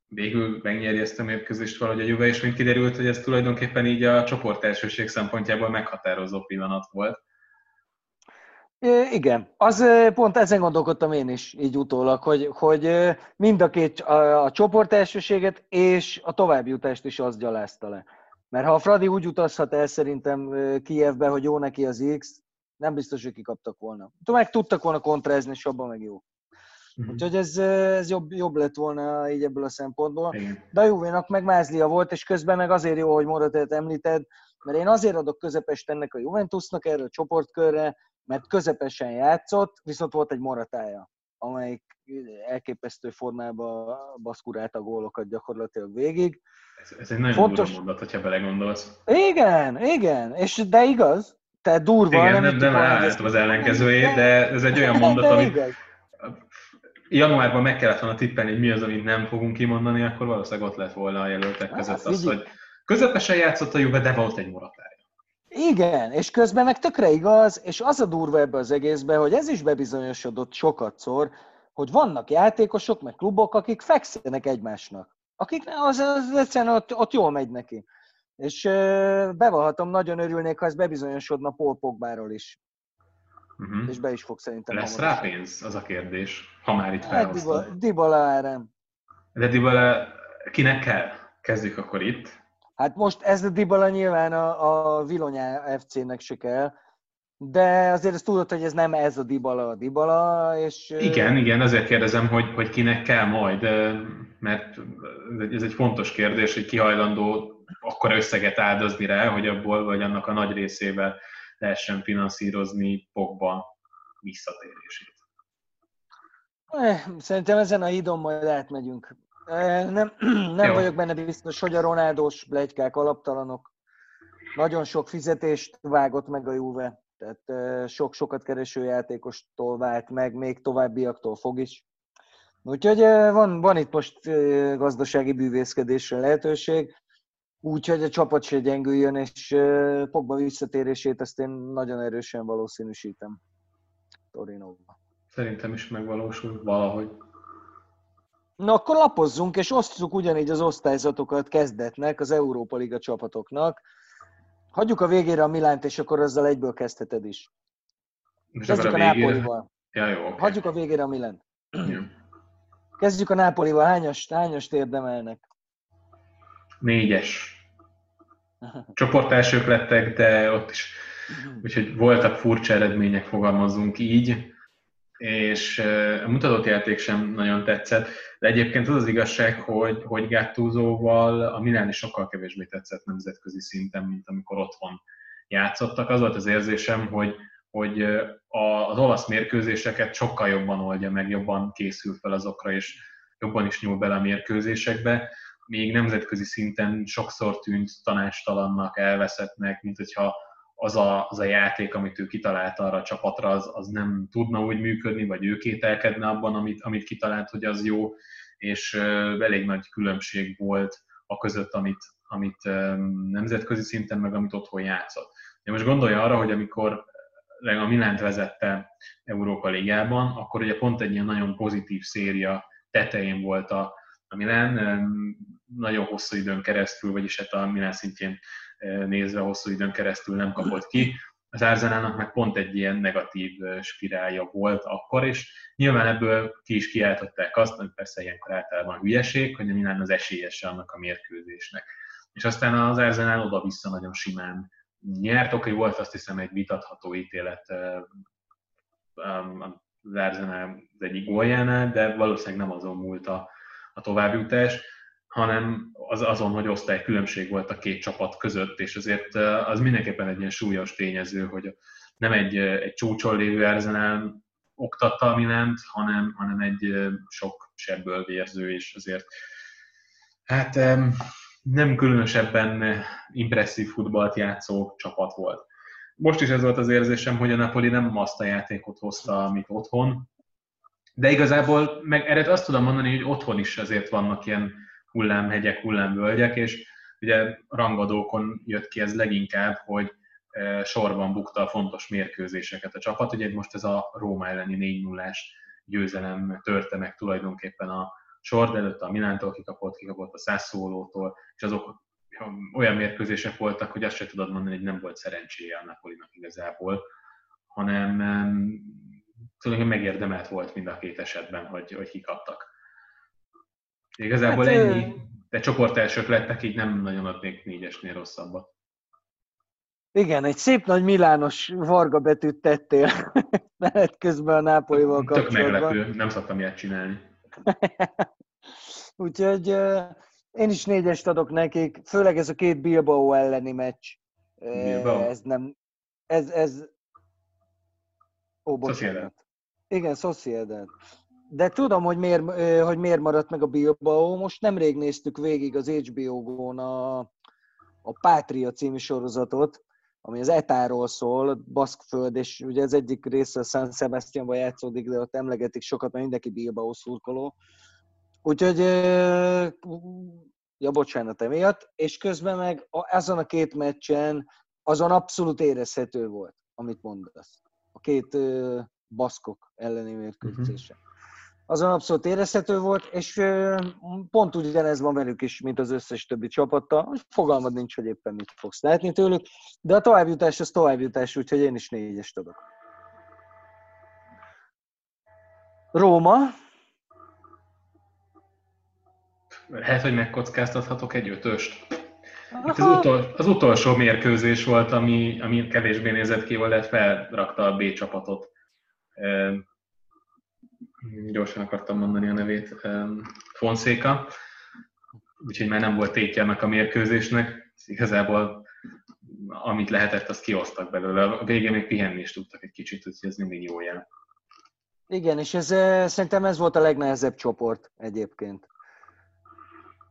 végül megnyerje ezt a mérkőzést valahogy a Juve, és még kiderült, hogy ez tulajdonképpen így a csoport elsőség szempontjából meghatározó pillanat volt. Igen, az pont ezen gondolkodtam én is így utólag, hogy, hogy mind a két a, a csoport elsőséget és a továbbjutást is az gyalázta le. Mert ha a Fradi úgy utazhat el szerintem Kievbe, hogy jó neki az X, nem biztos, hogy kikaptak volna. Meg tudtak volna kontrázni, és abban meg jó. Mm-hmm. Úgyhogy ez, ez jobb, jobb lett volna így ebből a szempontból. Igen. De a Juvénak meg Mázlia volt, és közben meg azért jó, hogy Moratát említed, mert én azért adok közepest ennek a Juventusnak erre a csoportkörre, mert közepesen játszott, viszont volt egy moratája, amelyik elképesztő formában baszkurálta a gólokat gyakorlatilag végig. Ez, ez egy nagyon Fontos... mondat, hogyha belegondolsz. Igen, igen, és de igaz, tehát durva. Igen, nem, nem, nem az ellenkezőjét, de ez egy olyan mondat, ami januárban meg kellett volna tippelni, hogy mi az, amit nem fogunk kimondani, akkor valószínűleg ott lett volna a jelöltek hát, között az, hogy közepesen játszott a Juve, de volt egy moratája. Igen, és közben meg tökre igaz, és az a durva ebbe az egészbe, hogy ez is bebizonyosodott sokatszor, hogy vannak játékosok, meg klubok, akik fekszenek egymásnak. Akik az, az egyszerűen ott, ott jól megy neki. És bevallhatom, nagyon örülnék, ha ez bebizonyosodna Paul Pogbáról is. Uh-huh. És be is fog szerintem. Lesz rá pénz, az a kérdés, ha már itt hát, felhoztad. Hát, Dybala árem. De Dybala kinek kell? Kezdjük akkor itt. Hát most ez a Dybala nyilván a, a Vilonya FC-nek se kell, de azért ezt tudod, hogy ez nem ez a Dybala a Dybala, és... Igen, igen, azért kérdezem, hogy, hogy kinek kell majd, mert ez egy fontos kérdés, hogy ki hajlandó akkor összeget áldozni rá, hogy abból vagy annak a nagy részével lehessen finanszírozni Pogba visszatérését. Eh, szerintem ezen a hídon majd átmegyünk. Nem, nem vagyok benne biztos, hogy a Ronaldós blegykák alaptalanok. Nagyon sok fizetést vágott meg a Juve, tehát eh, sok-sokat kereső játékostól vált meg, még továbbiaktól fog is. Úgyhogy van, van itt most gazdasági bűvészkedésre lehetőség, úgyhogy a csapat se gyengüljön, és Pogba visszatérését ezt én nagyon erősen valószínűsítem Torinóba. Szerintem is megvalósul valahogy. Na akkor lapozzunk, és osztjuk ugyanígy az osztályzatokat kezdetnek, az Európa Liga csapatoknak. Hagyjuk a végére a Milánt, és akkor ezzel egyből kezdheted is. Most Kezdjük a, a Nápolival. Ja, jó, okay. Hagyjuk a végére a Milánt. Kezdjük a Nápolival. Hányast, hányast érdemelnek? Négyes. Csoportelsők lettek, de ott is úgyhogy voltak furcsa eredmények, fogalmazunk így és a mutatott játék sem nagyon tetszett, de egyébként az az igazság, hogy, hogy Gattusoval a Milán is sokkal kevésbé tetszett nemzetközi szinten, mint amikor otthon játszottak. Az volt az érzésem, hogy, hogy az olasz mérkőzéseket sokkal jobban oldja meg, jobban készül fel azokra, és jobban is nyúl bele a mérkőzésekbe, még nemzetközi szinten sokszor tűnt tanástalannak, elveszettnek, mint hogyha az a, az a játék, amit ő kitalált arra a csapatra, az, az nem tudna úgy működni, vagy ő kételkedne abban, amit, amit kitalált, hogy az jó, és elég nagy különbség volt a között, amit, amit nemzetközi szinten, meg amit otthon játszott. De most gondolja arra, hogy amikor a Milánt vezette Európa Ligában, akkor ugye pont egy ilyen nagyon pozitív széria tetején volt a, a Milán, nagyon hosszú időn keresztül, vagyis hát a Milán szintjén nézve hosszú időn keresztül nem kapott ki. Az Arzenálnak meg pont egy ilyen negatív spirálja volt akkor, és nyilván ebből ki is kiáltották azt, hogy persze ilyenkor általában hülyeség, hogy nem az esélyese annak a mérkőzésnek. És aztán az Arzenál oda-vissza nagyon simán nyert, oké, volt azt hiszem egy vitatható ítélet az Arzenál az egyik góljánál, de valószínűleg nem azon múlt a, a továbbjutás hanem az azon, hogy osztály különbség volt a két csapat között, és azért az mindenképpen egy ilyen súlyos tényező, hogy nem egy, egy csúcson lévő Arsenal oktatta a Milánt, hanem, hanem egy sok sebből vérző, és azért hát nem különösebben impresszív futballt játszó csapat volt. Most is ez volt az érzésem, hogy a Napoli nem azt a játékot hozta, amit otthon, de igazából meg erre azt tudom mondani, hogy otthon is azért vannak ilyen hullámhegyek, hullámvölgyek, és ugye rangadókon jött ki ez leginkább, hogy e, sorban bukta a fontos mérkőzéseket a csapat. Ugye most ez a Róma elleni 4 0 győzelem törte meg tulajdonképpen a sor, de előtte a Milántól kikapott, kikapott a Szászólótól, és azok olyan mérkőzések voltak, hogy azt sem tudod mondani, hogy nem volt szerencséje a Napolinak igazából, hanem tulajdonképpen megérdemelt volt mind a két esetben, hogy, hogy kikaptak. Igazából hát, ennyi, de csoportelsők lettek, így nem nagyon adnék négyesnél rosszabbat. Igen, egy szép nagy Milános varga betűt tettél menet közben a Nápolival kapcsolatban. Tök meglepő, nem szoktam ilyet csinálni. Úgyhogy én is négyest adok nekik, főleg ez a két Bilbao elleni meccs. Bilbao? Ez nem, ez, ez... Ó, bocsánat. Sociedad. Igen, Sociedad de tudom, hogy miért, hogy miért maradt meg a Bilbao. Most nemrég néztük végig az HBO-gón a, a Pátria című sorozatot, ami az Etáról szól, Baszkföld, és ugye az egyik része a San Sebastianban játszódik, de ott emlegetik sokat, mert mindenki Bilbao szurkoló. Úgyhogy, ja bocsánat emiatt, és közben meg azon a két meccsen azon abszolút érezhető volt, amit mondasz. A két baszkok elleni mérkőzésen. Uh-huh azon abszolút érezhető volt, és pont ugyanez van velük is, mint az összes többi csapattal. Fogalmad nincs, hogy éppen mit fogsz látni tőlük, de a továbbjutás az továbbjutás, úgyhogy én is négyest adok. Róma. Lehet, hogy megkockáztathatok egy ötöst. Itt az, utol, az utolsó mérkőzés volt, ami, ami kevésbé nézett ki, de felrakta a B csapatot gyorsan akartam mondani a nevét, Fonszéka, úgyhogy már nem volt tétje ennek a mérkőzésnek, igazából amit lehetett, azt kiosztak belőle. A végén még pihenni is tudtak egy kicsit, úgyhogy ez mindig jó jel. Igen, és ez, szerintem ez volt a legnehezebb csoport egyébként.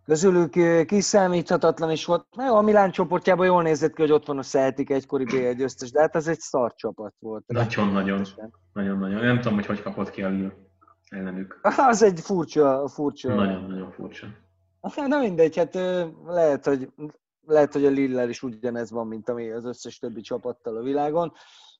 Közülük kiszámíthatatlan is volt. A Milán csoportjában jól nézett ki, hogy ott van a Celtic egykori b győztes, de hát ez egy szart csapat volt. Nagyon-nagyon. Nagyon-nagyon. Nem tudom, hogy hogy kapott ki a Lille. Ellenük. Az egy furcsa, furcsa. Nagyon-nagyon furcsa. Nem mindegy, hát lehet, hogy, lehet, hogy a Lillel is ugyanez van, mint ami az összes többi csapattal a világon.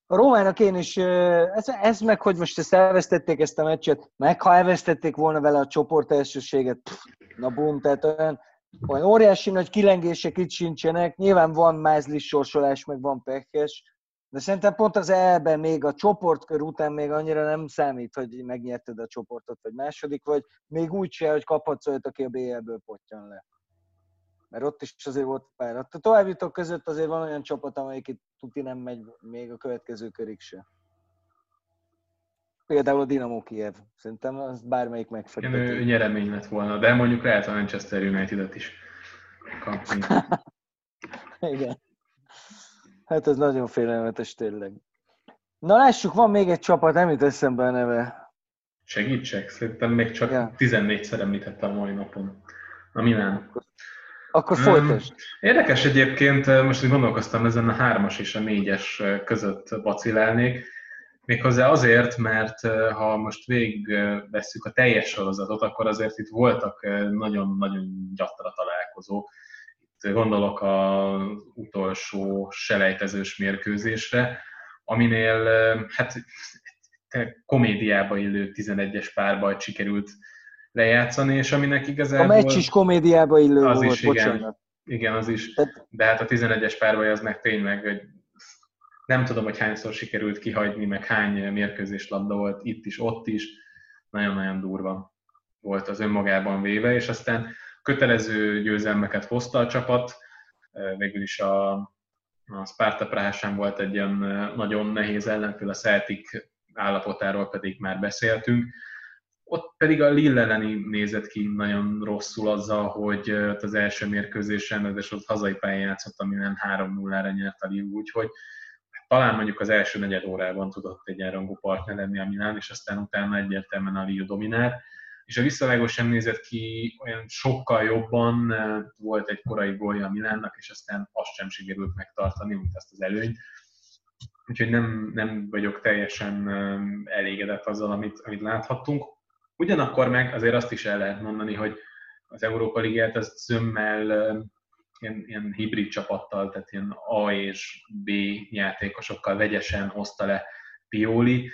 A Rómának én is, ez, ez meg, hogy most ezt elvesztették ezt a meccset, meg ha elvesztették volna vele a csoport elsőséget, pff, na bum, tehát olyan, olyan óriási nagy kilengések itt sincsenek, nyilván van mázlis sorsolás, meg van pekes, de szerintem pont az elben még a csoportkör után még annyira nem számít, hogy megnyerted a csoportot, vagy második, vagy még úgy se, hogy kaphatsz olyat, aki a BL-ből potyan le. Mert ott is azért volt pár. A továbbjutók között azért van olyan csapat, amelyik itt tuti nem megy még a következő körig se. Például a Dinamo Kiev. Szerintem az bármelyik megfekteti. nyeremény lett volna, de mondjuk lehet a Manchester United-et is kapni. Igen. Hát ez nagyon félelmetes tényleg. Na lássuk, van még egy csapat, nem jut eszembe a neve. Segítsek? Szerintem még csak ja. 14-szer említette a mai napon. A Milán. Akkor folytasd. Érdekes egyébként, most gondolkoztam ezen a hármas és a négyes között vacilálnék. Méghozzá azért, mert ha most végig vesszük a teljes sorozatot, akkor azért itt voltak nagyon-nagyon gyatra találkozók gondolok az utolsó selejtezős mérkőzésre, aminél hát komédiába illő 11-es párbajt sikerült lejátszani, és aminek igazából... A meccs is komédiába illő az volt, is, igen, igen, az is. De hát a 11-es párbaj az meg tényleg, hogy nem tudom, hogy hányszor sikerült kihagyni, meg hány mérkőzés labda volt itt is, ott is. Nagyon-nagyon durva volt az önmagában véve, és aztán kötelező győzelmeket hozta a csapat, végül is a, a Sparta Prahásán volt egy ilyen nagyon nehéz ellenfél, a Celtic állapotáról pedig már beszéltünk. Ott pedig a Lille elleni nézett ki nagyon rosszul azzal, hogy az első mérkőzésen, és ott hazai pályán játszott, ami nem 3-0-ra nyert a Lille, úgyhogy talán mondjuk az első negyed órában tudott egy elrangú partner lenni a Milán, és aztán utána egyértelműen a Lille dominált és a visszavágó sem nézett ki olyan sokkal jobban, volt egy korai gólja a Milánnak, és aztán azt sem sikerült megtartani, mint ezt az előnyt. Úgyhogy nem, nem vagyok teljesen elégedett azzal, amit, amit láthattunk. Ugyanakkor meg azért azt is el lehet mondani, hogy az Európa Ligát az zömmel ilyen, ilyen hibrid csapattal, tehát ilyen A és B játékosokkal vegyesen hozta le Pioli.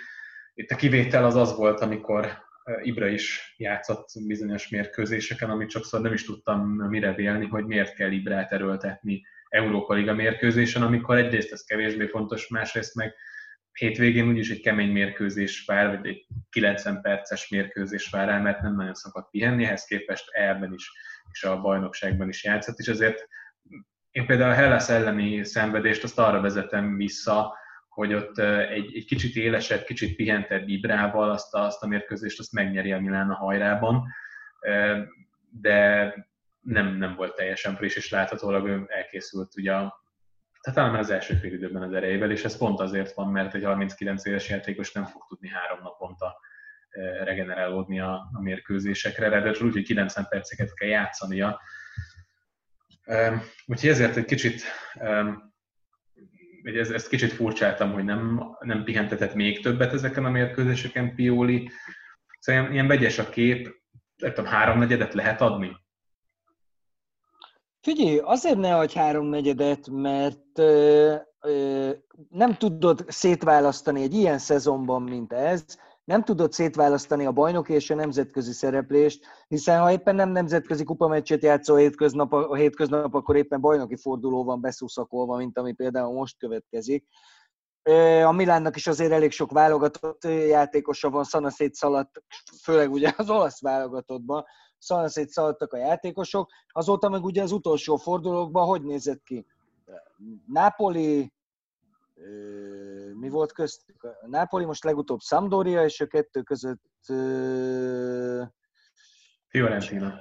Itt a kivétel az az volt, amikor Ibra is játszott bizonyos mérkőzéseken, amit sokszor nem is tudtam mire vélni, hogy miért kell Ibrát erőltetni Európa Liga mérkőzésen, amikor egyrészt ez kevésbé fontos, másrészt meg hétvégén úgyis egy kemény mérkőzés vár, vagy egy 90 perces mérkőzés vár el, mert nem nagyon szokott pihenni, ehhez képest elben is, és a bajnokságban is játszott, és ezért én például a Hellas elleni szenvedést azt arra vezetem vissza, hogy ott egy, egy kicsit élesebb, kicsit pihentebb Ibrával azt a, azt a mérkőzést azt megnyeri a Milán a hajrában, de nem, nem volt teljesen friss, és láthatólag ő elkészült ugye tehát talán már az első fél időben az erejével, és ez pont azért van, mert egy 39 éves játékos nem fog tudni három naponta regenerálódni a, a mérkőzésekre, ráadásul úgy, hogy 90 perceket kell játszania. Úgyhogy ezért egy kicsit hogy ez, ezt kicsit furcsáltam, hogy nem, nem pihentetett még többet ezeken a mérkőzéseken Pioli. Szóval ilyen, ilyen vegyes a kép, nem tudom, háromnegyedet lehet adni? Figyelj, azért ne adj háromnegyedet, mert ö, ö, nem tudod szétválasztani egy ilyen szezonban, mint ez, nem tudod szétválasztani a bajnoki és a nemzetközi szereplést, hiszen ha éppen nem nemzetközi kupameccset játszol a hétköznap, a hétköznap, akkor éppen bajnoki forduló van beszuszakolva, mint ami például most következik. A Milánnak is azért elég sok válogatott játékosa van, szanaszét szaladt, főleg ugye az olasz válogatottban, szanaszét szaladtak a játékosok. Azóta meg ugye az utolsó fordulókban hogy nézett ki? Napoli, mi volt köztük? A Napoli most legutóbb Sampdoria, és a kettő között... Fiorentina.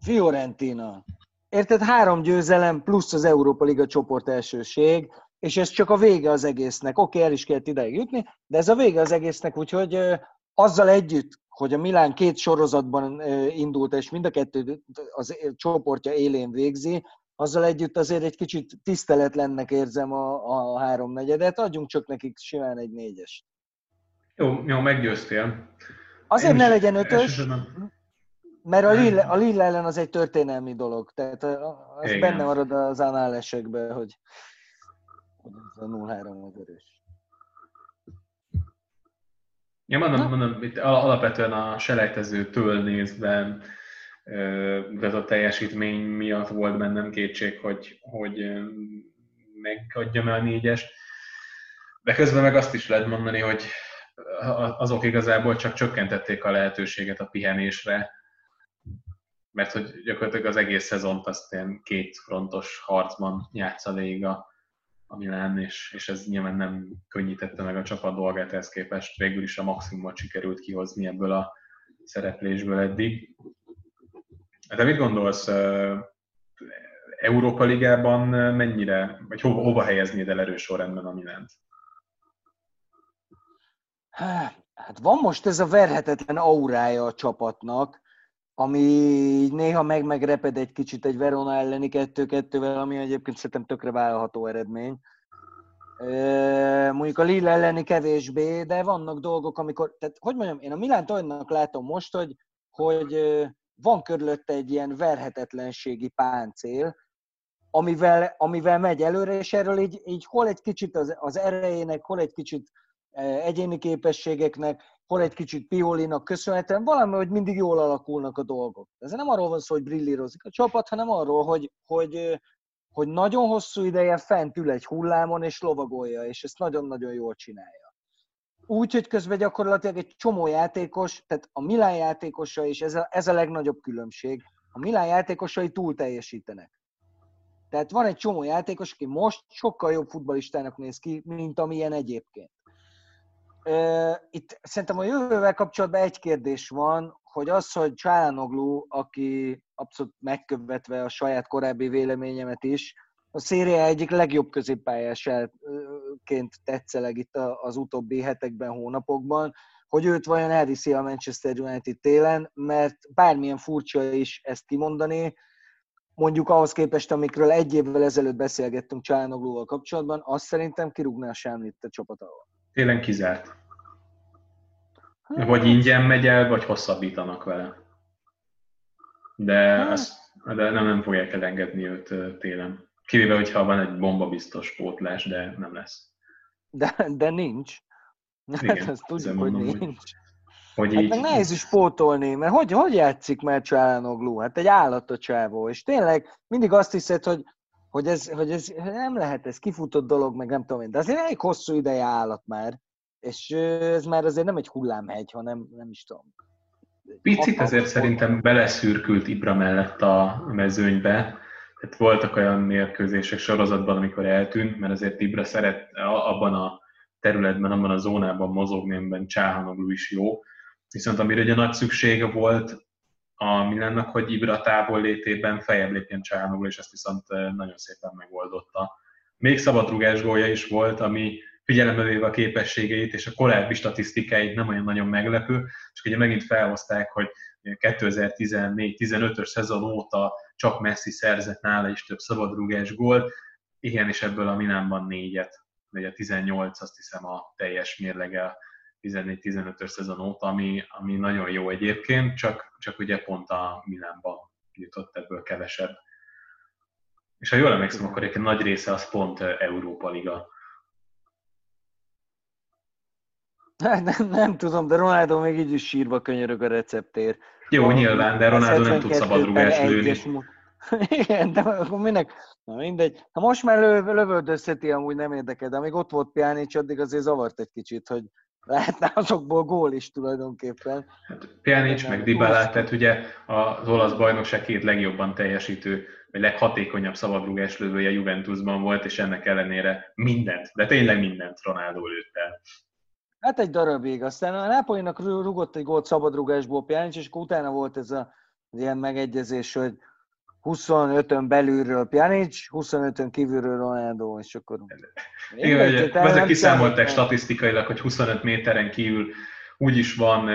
Fiorentina. Érted? Három győzelem plusz az Európa Liga csoport elsőség, és ez csak a vége az egésznek. Oké, okay, el is kellett ideig jutni, de ez a vége az egésznek, úgyhogy azzal együtt, hogy a Milán két sorozatban indult, és mind a kettő az csoportja élén végzi, azzal együtt azért egy kicsit tiszteletlennek érzem a, a háromnegyedet, adjunk csak nekik simán egy négyes. Jó, jó, meggyőztél. Azért ne legyen ötös, mert a Lille, a Lille ellen az egy történelmi dolog. Tehát az Igen. benne marad az análesekben, hogy ez a 0-3 az erős. Ja, mondom, mondom, itt alapvetően a selejtezőtől nézve ez a teljesítmény miatt volt bennem kétség, hogy, hogy megadjam el a négyest. De közben meg azt is lehet mondani, hogy azok igazából csak csökkentették a lehetőséget a pihenésre, mert hogy gyakorlatilag az egész szezont azt ilyen két frontos harcban játsza végig a, a Milán, és, és ez nyilván nem könnyítette meg a csapat dolgát, ehhez képest végül is a maximumot sikerült kihozni ebből a szereplésből eddig. De mit gondolsz, Európa Ligában mennyire, vagy hova, hova helyeznéd el erős sorrendben a Milánt? Hát van most ez a verhetetlen aurája a csapatnak, ami néha meg-megreped egy kicsit egy Verona elleni 2-2-vel, ami egyébként szerintem tökre vállalható eredmény. Mondjuk a Lille elleni kevésbé, de vannak dolgok, amikor, tehát hogy mondjam, én a Milánt olyannak látom most, hogy, hogy van körülötte egy ilyen verhetetlenségi páncél, amivel, amivel megy előre, és erről így, így hol egy kicsit az, az erejének, hol egy kicsit egyéni képességeknek, hol egy kicsit Piolinak köszönhetően, valami, hogy mindig jól alakulnak a dolgok. Ez nem arról van szó, hogy brillírozik a csapat, hanem arról, hogy, hogy, hogy nagyon hosszú ideje fent ül egy hullámon és lovagolja, és ezt nagyon-nagyon jól csinálja. Úgy, hogy közben gyakorlatilag egy csomó játékos, tehát a Milán játékosa is, ez a, ez a legnagyobb különbség, a Milán játékosai túl teljesítenek. Tehát van egy csomó játékos, aki most sokkal jobb futbalistának néz ki, mint amilyen egyébként. Itt szerintem a jövővel kapcsolatban egy kérdés van, hogy az, hogy Csálánoglu, aki abszolút megkövetve a saját korábbi véleményemet is, a széria egyik legjobb középpályásként tetszeleg itt az utóbbi hetekben, hónapokban, hogy őt vajon elviszi a Manchester United télen, mert bármilyen furcsa is ezt kimondani, mondjuk ahhoz képest, amikről egy évvel ezelőtt beszélgettünk Csálanoglóval kapcsolatban, azt szerintem kirúgná Sámlit a csapat alól. Télen kizárt. Hát, vagy ingyen megy el, vagy hosszabbítanak vele. De, hát. azt, de nem, nem fogják elengedni őt télen. Kivéve, hogyha van egy bombabiztos pótlás, de nem lesz. De, de nincs. Igen, hát azt tudjuk, hogy nincs. Hogy, hogy hát így... meg nehéz is pótolni, mert hogy, hogy játszik már Csálanoglu? Hát egy állat a csávó, és tényleg mindig azt hiszed, hogy, hogy, ez, hogy ez nem lehet, ez kifutott dolog, meg nem tudom én, de azért elég hosszú ideje állat már, és ez már azért nem egy hullámhegy, hanem nem is tudom. Picit azért szerintem beleszürkült Ibra mellett a mezőnybe, tehát voltak olyan mérkőzések sorozatban, amikor eltűnt, mert azért Ibra szeret abban a területben, abban a zónában mozogni, amiben Csáhanoglu is jó. Viszont amire ugye nagy szüksége volt a Milánnak, hogy Ibra távol létében fejebb lépjen Csáhanoglu, és ezt viszont nagyon szépen megoldotta. Még szabadrugás gólja is volt, ami figyelembe véve a képességeit és a korábbi statisztikáit nem olyan nagyon meglepő, és ugye megint felhozták, hogy 2014-15-ös szezon óta csak Messi szerzett nála is több szabadrúgás gólt, igen, és ebből a Milánban négyet, vagy a 18 azt hiszem a teljes mérlege 14-15-ös szezon óta, ami, ami nagyon jó egyébként, csak, csak ugye pont a Milánban jutott ebből kevesebb. És ha jól emlékszem, akkor egy nagy része az pont Európa Liga Hát nem, nem tudom, de Ronaldo még így is sírva könyörög a receptér. Jó, nyilván, de Ronaldo nem tud szabadrugást lőni. Igen, de akkor minek? Na mindegy. Ha most már löv, lövöldözheti, amúgy nem érdekel, de amíg ott volt Pjanic, addig azért zavart egy kicsit, hogy lehetne azokból gól is tulajdonképpen. Hát Pjanic meg Dybala, tehát ugye az olasz bajnokság két legjobban teljesítő, vagy leghatékonyabb szabadrugás lövője Juventusban volt, és ennek ellenére mindent, de tényleg mindent Ronaldo lőtt el. Hát egy darabig. Aztán a Nápolynak rugott egy gólt szabadrugásból Pjanic, és utána volt ez a, ilyen megegyezés, hogy 25-ön belülről Pjanic, 25-ön kívülről Ronaldo, és akkor... Igen, ugye, ezek kiszámolták statisztikailag, hogy 25 méteren kívül úgyis van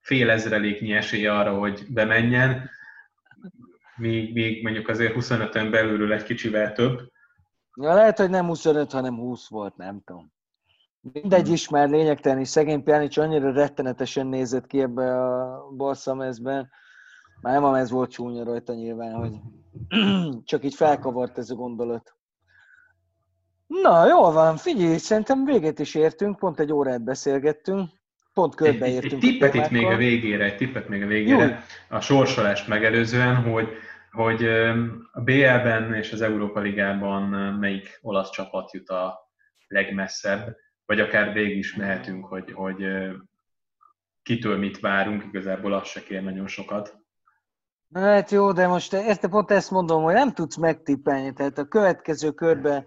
fél ezreléknyi esélye arra, hogy bemenjen, míg, míg mondjuk azért 25-ön belülről egy kicsivel több. Ja, lehet, hogy nem 25, hanem 20 volt, nem tudom. Mindegy is már lényegtelen, és szegény Pjanic annyira rettenetesen nézett ki ebbe a balszamezben. Már nem a mez volt csúnya rajta nyilván, hogy csak így felkavart ez a gondolat. Na, jól van, figyelj, szerintem végét is értünk, pont egy órát beszélgettünk, pont körbeértünk. Egy, egy tippet itt még a végére, egy tippet még a végére, Jó. a sorsolást megelőzően, hogy, hogy a BL-ben és az Európa Ligában melyik olasz csapat jut a legmesszebb, vagy akár végig is mehetünk, hogy, hogy kitől mit várunk, igazából az se kér nagyon sokat. Hát jó, de most ezt, pont ezt mondom, hogy nem tudsz megtippelni, tehát a következő körbe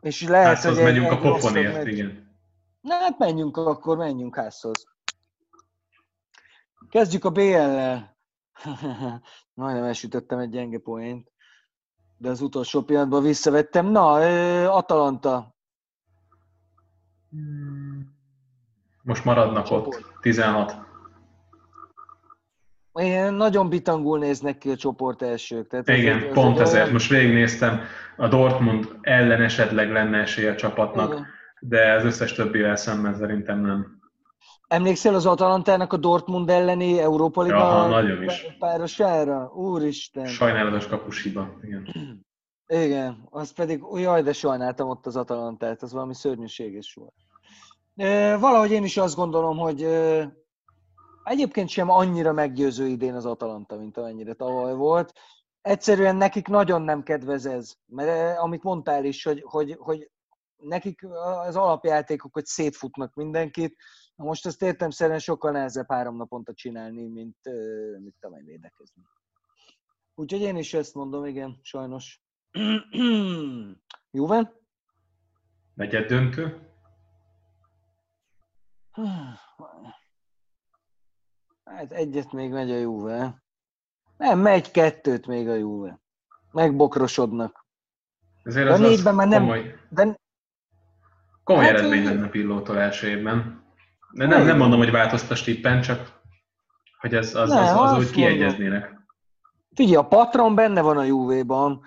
és lehet, házhoz hogy menjünk a pofonért, igen. Na hát menjünk akkor, menjünk házhoz. Kezdjük a BL-lel. Majdnem elsütöttem egy gyenge poént, de az utolsó pillanatban visszavettem. Na, Atalanta. Most maradnak ott, 16. Én nagyon bitangul néznek ki a csoport elsők. Tehát Igen, ez, pont ezért. Olyan... Most végignéztem, a Dortmund ellen esetleg lenne esély a csapatnak, Igen. de az összes többivel szemben szerintem nem. Emlékszel az Atalantának a Dortmund elleni Európa Liga Aha, nagyon is. párosára? Úristen! Sajnálatos kapusiba, igen. Igen, az pedig, jaj, de sajnáltam ott az Atalantát, az valami szörnyűséges volt. Valahogy én is azt gondolom, hogy egyébként sem annyira meggyőző idén az Atalanta, mint amennyire tavaly volt. Egyszerűen nekik nagyon nem kedvez ez, mert amit mondtál is, hogy, hogy, hogy nekik az alapjátékok, hogy szétfutnak mindenkit, most ezt értem szerint sokkal nehezebb három naponta csinálni, mint, mint tavaly védekezni. Úgyhogy én is ezt mondom, igen, sajnos. Juve? Negyed döntő? Hát egyet még megy a Juve. Nem, megy kettőt még a Juve. Megbokrosodnak. Ezért az, négyben az már nem... Komoly, de... komoly hát, eredmény lenne Pillótól első évben. De nem, nem mondom, hogy változtas tippen, csak hogy ez, az, az, az, az úgy kiegyeznének. Figyelj, a patron benne van a Juve-ban,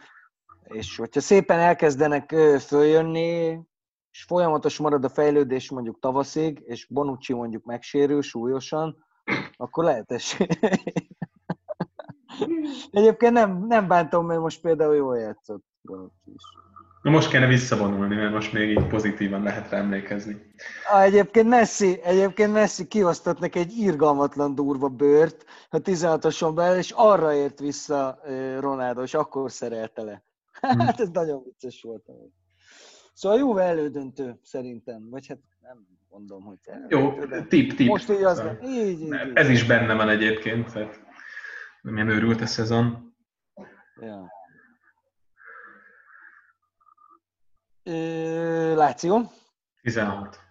és hogyha szépen elkezdenek följönni, és folyamatos marad a fejlődés mondjuk tavaszig, és Bonucci mondjuk megsérül súlyosan, akkor lehet esély. Egyébként nem, nem bántom, mert most például jól játszott. Na most kellene visszavonulni, mert most még így pozitívan lehet rá emlékezni. Ah, egyébként Messi, egyébként Messi kiosztott egy irgalmatlan durva bőrt a 16-oson belül, és arra ért vissza Ronaldo, és akkor szerelte le. Hm. Hát ez nagyon vicces volt. Szóval jó elődöntő szerintem, vagy hát nem mondom, hogy... Jó, tip, tip. Most így az, így, így, Ez így. is benne van egyébként, tehát nem ilyen őrült a szezon. Ja. Láció? 16.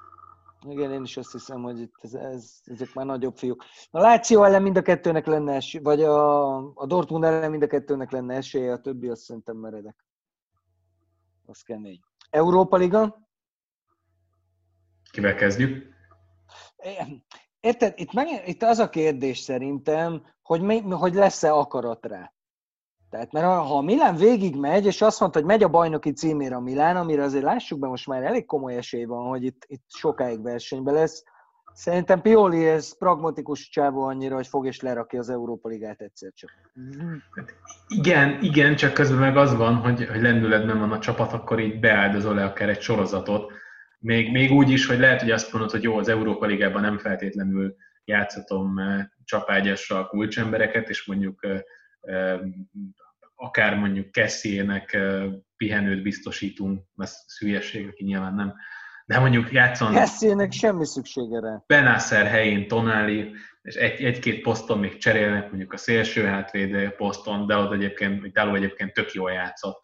Igen, én is azt hiszem, hogy itt ez, ez, ezek már nagyobb fiúk. A Láció ellen mind a kettőnek lenne esély, vagy a, a Dortmund ellen mind a kettőnek lenne esélye, a többi azt szerintem meredek. Az kemény. Európa Liga? Kivel kezdjük? Érted, itt, meg, itt az a kérdés szerintem, hogy, mi, hogy lesz-e akarat rá. Tehát, mert ha a Milán végig megy, és azt mondta, hogy megy a bajnoki címére a Milán, amire azért lássuk be, most már elég komoly esély van, hogy itt, itt sokáig versenyben lesz, Szerintem Pioli ez pragmatikus csávó annyira, hogy fog és lerakja az Európa Ligát egyszer csak. Igen, igen, csak közben meg az van, hogy, hogy lendületben van a csapat, akkor így beáldozol-e akár egy sorozatot. Még, még úgy is, hogy lehet, hogy azt mondod, hogy jó, az Európa Ligában nem feltétlenül játszatom eh, csapágyasra a kulcsembereket, és mondjuk eh, akár mondjuk Kessiének pihenőt biztosítunk, ez hülyeség, aki nyilván nem de mondjuk játszon... Kessiének semmi szüksége rá. Benászer helyén Tonali, és egy, egy-két poszton még cserélnek, mondjuk a szélső hátvéd poszton, de ott egyébként, Itáló egyébként tök jól játszott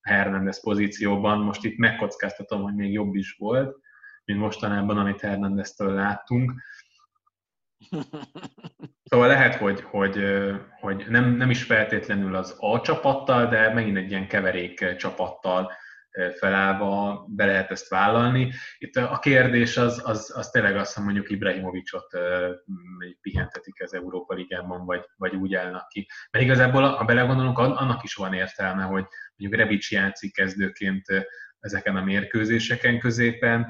Hernández pozícióban. Most itt megkockáztatom, hogy még jobb is volt, mint mostanában, amit Hernándeztől láttunk. Szóval lehet, hogy, hogy, hogy nem, nem is feltétlenül az A csapattal, de megint egy ilyen keverék csapattal felállva be lehet ezt vállalni. Itt a kérdés az, az, az tényleg az, hogy mondjuk Ibrahimovicsot pihentetik az Európa Ligában, vagy, vagy úgy állnak ki. Mert igazából, ha belegondolunk, annak is van értelme, hogy mondjuk Rebic játszik kezdőként ezeken a mérkőzéseken középen,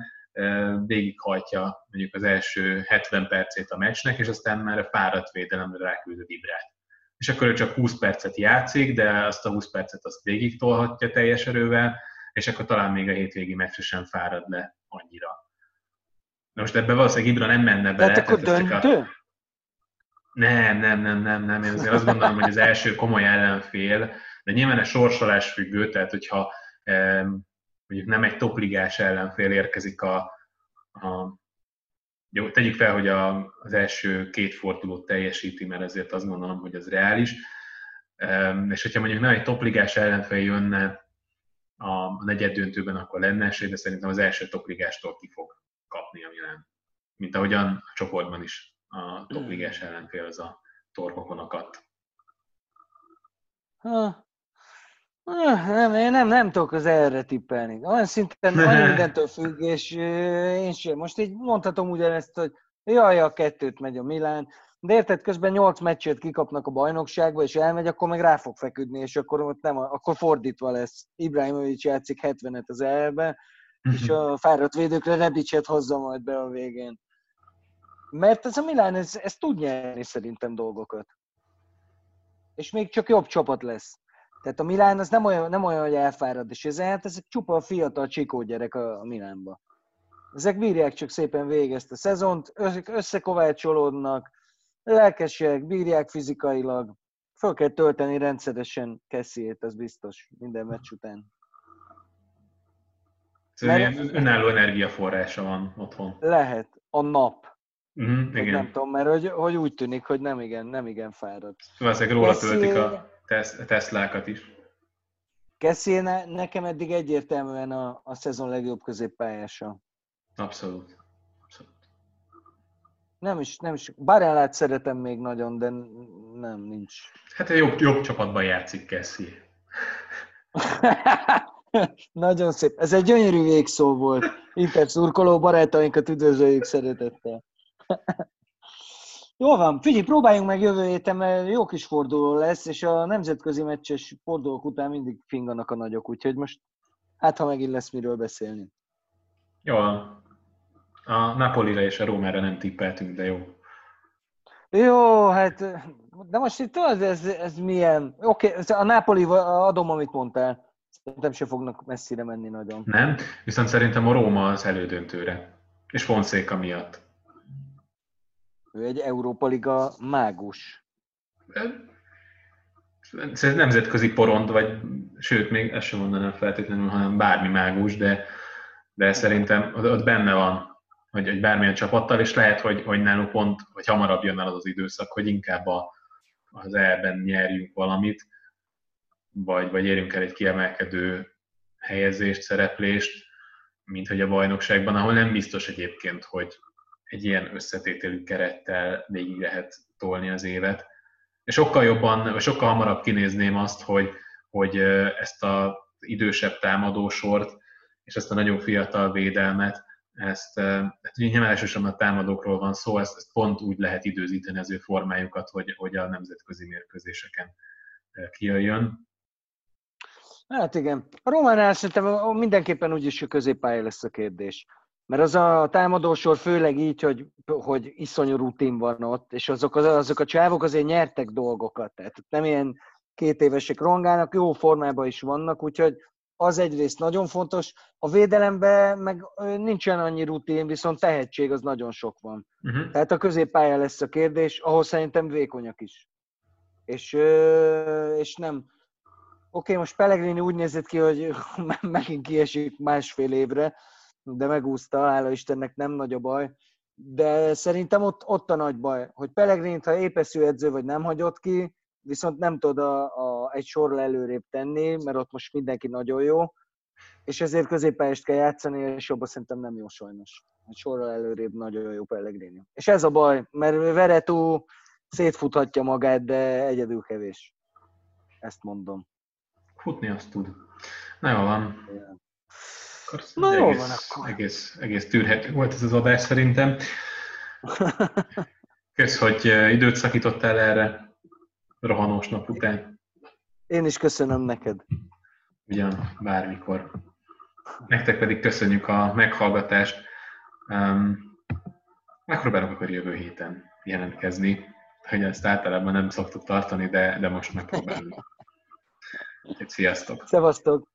végighajtja mondjuk az első 70 percét a meccsnek, és aztán már a fáradt védelemre ráküldöd Ibrát. És akkor ő csak 20 percet játszik, de azt a 20 percet azt végig tolhatja teljes erővel, és akkor talán még a hétvégi meccsre sem fárad le annyira. Na most ebben valószínűleg Ibra nem menne bele. Tehát akkor döntő? A... Nem, nem, nem, nem, nem. Én azért azt gondolom, hogy az első komoly ellenfél, de nyilván a sorsolás függő, tehát hogyha mondjuk nem egy topligás ellenfél érkezik a, a jó, tegyük fel, hogy a, az első két fordulót teljesíti, mert ezért azt gondolom, hogy az reális. És hogyha mondjuk nem egy topligás ellenfél jönne a negyed döntőben, akkor lenne esély, de szerintem az első topligástól ki fog kapni a Milán. Mint ahogyan a csoportban is a topligás ellenfél az a torkokon akadt. Ha, nem, én nem, nem tudok az erre tippelni. Olyan szinten annyi mindentől függ, és én sem. Most így mondhatom ugyanezt, hogy jaj, a kettőt megy a Milán, de érted, közben nyolc meccset kikapnak a bajnokságba, és elmegy, akkor meg rá fog feküdni, és akkor ott nem, akkor fordítva lesz. Ibrahimovic játszik 70-et az elbe, és a fáradt védőkre Rebicset hozza majd be a végén. Mert ez a Milán, ez, ez tud nyerni szerintem dolgokat. És még csak jobb csapat lesz. Tehát a Milán az nem olyan, nem olyan hogy elfárad, és ezért ezek csupa a fiatal csikó gyerek a, a Milánba. Ezek bírják csak szépen végig ezt a szezont, összekovácsolódnak, lelkesek, bírják fizikailag. Föl kell tölteni rendszeresen Kessiét, az biztos, minden meccs után. Szóval Mert... önálló energiaforrása van otthon. Lehet, a nap. Uh-huh, igen. Nem tudom, mert hogy, hogy úgy tűnik, hogy nem igen, nem igen fárad. Valószínűleg róla Kessie... töltik a Teslákat is. Ne, nekem eddig egyértelműen a, a szezon legjobb középpályása. Abszolút. Abszolút. Nem is, nem is. Barellát szeretem még nagyon, de nem, nincs. Hát egy jobb, jobb csapatban játszik Kessie. Nagyon szép. Ez egy gyönyörű végszó volt. Inter szurkoló barátainkat üdvözöljük szeretettel. Jól van, figyelj, próbáljunk meg jövő héten, mert jó kis forduló lesz, és a nemzetközi meccses fordulók után mindig finganak a nagyok, úgyhogy most hát, ha megint lesz miről beszélni. Jó, a Napolira és a Rómára nem tippeltünk, de jó. Jó, hát, de most itt tudod, ez, ez milyen... Oké, okay, a Napoli adom, amit mondtál. Szerintem se fognak messzire menni nagyon. Nem, viszont szerintem a Róma az elődöntőre. És Fonszéka miatt. Ő egy Európa Liga mágus. Ez nemzetközi porond, vagy sőt, még ezt sem mondanám feltétlenül, hanem bármi mágus, de, de szerintem ott benne van, hogy, hogy bármilyen csapattal, és lehet, hogy, hogy nálunk pont, hogy hamarabb jön el az az időszak, hogy inkább a, az elben nyerjünk valamit, vagy, vagy érjünk el egy kiemelkedő helyezést, szereplést, mint hogy a bajnokságban, ahol nem biztos egyébként, hogy egy ilyen összetételű kerettel végig lehet tolni az évet. Sokkal jobban, vagy sokkal hamarabb kinézném azt, hogy, hogy ezt az idősebb támadósort és ezt a nagyon fiatal védelmet, ezt, hát nyilván elsősorban a támadókról van szó, ezt, ezt pont úgy lehet időzíteni az ő formájukat, hogy, hogy a nemzetközi mérkőzéseken kijöjjön. Hát igen. A Románál szerintem mindenképpen úgyis a középpálya lesz a kérdés. Mert az a támadósor főleg így, hogy, hogy iszonyú rutin van ott, és azok, azok a csávok azért nyertek dolgokat. Tehát nem ilyen két évesek rongálnak, jó formában is vannak, úgyhogy az egyrészt nagyon fontos. A védelemben meg nincsen annyi rutin, viszont tehetség az nagyon sok van. Uh-huh. Tehát a középpálya lesz a kérdés, ahol szerintem vékonyak is. És, és nem, Oké, okay, most Pellegrini úgy nézett ki, hogy megint kiesik másfél évre, de megúszta, hála Istennek nem nagy a baj. De szerintem ott, ott a nagy baj, hogy Pellegrint, ha épeszű edző vagy nem hagyott ki, viszont nem tud a, a, egy sorra előrébb tenni, mert ott most mindenki nagyon jó, és ezért középpályást kell játszani, és jobban szerintem nem jó sajnos. Egy sorra előrébb nagyon jó Pellegrini. És ez a baj, mert Veretú szétfuthatja magát, de egyedül kevés. Ezt mondom. Futni azt tud. Na jó van. Akkor Na jó egész, van akkor. Egész, egész tűrhető volt ez az adás szerintem. Kösz, hogy időt szakítottál erre rohanós nap után. Én is köszönöm neked. Ugyan, bármikor. Nektek pedig köszönjük a meghallgatást. Um, megpróbálok akkor jövő héten jelentkezni, hogy ezt általában nem szoktuk tartani, de, de most megpróbálunk. Sziasztok! Szevasztok!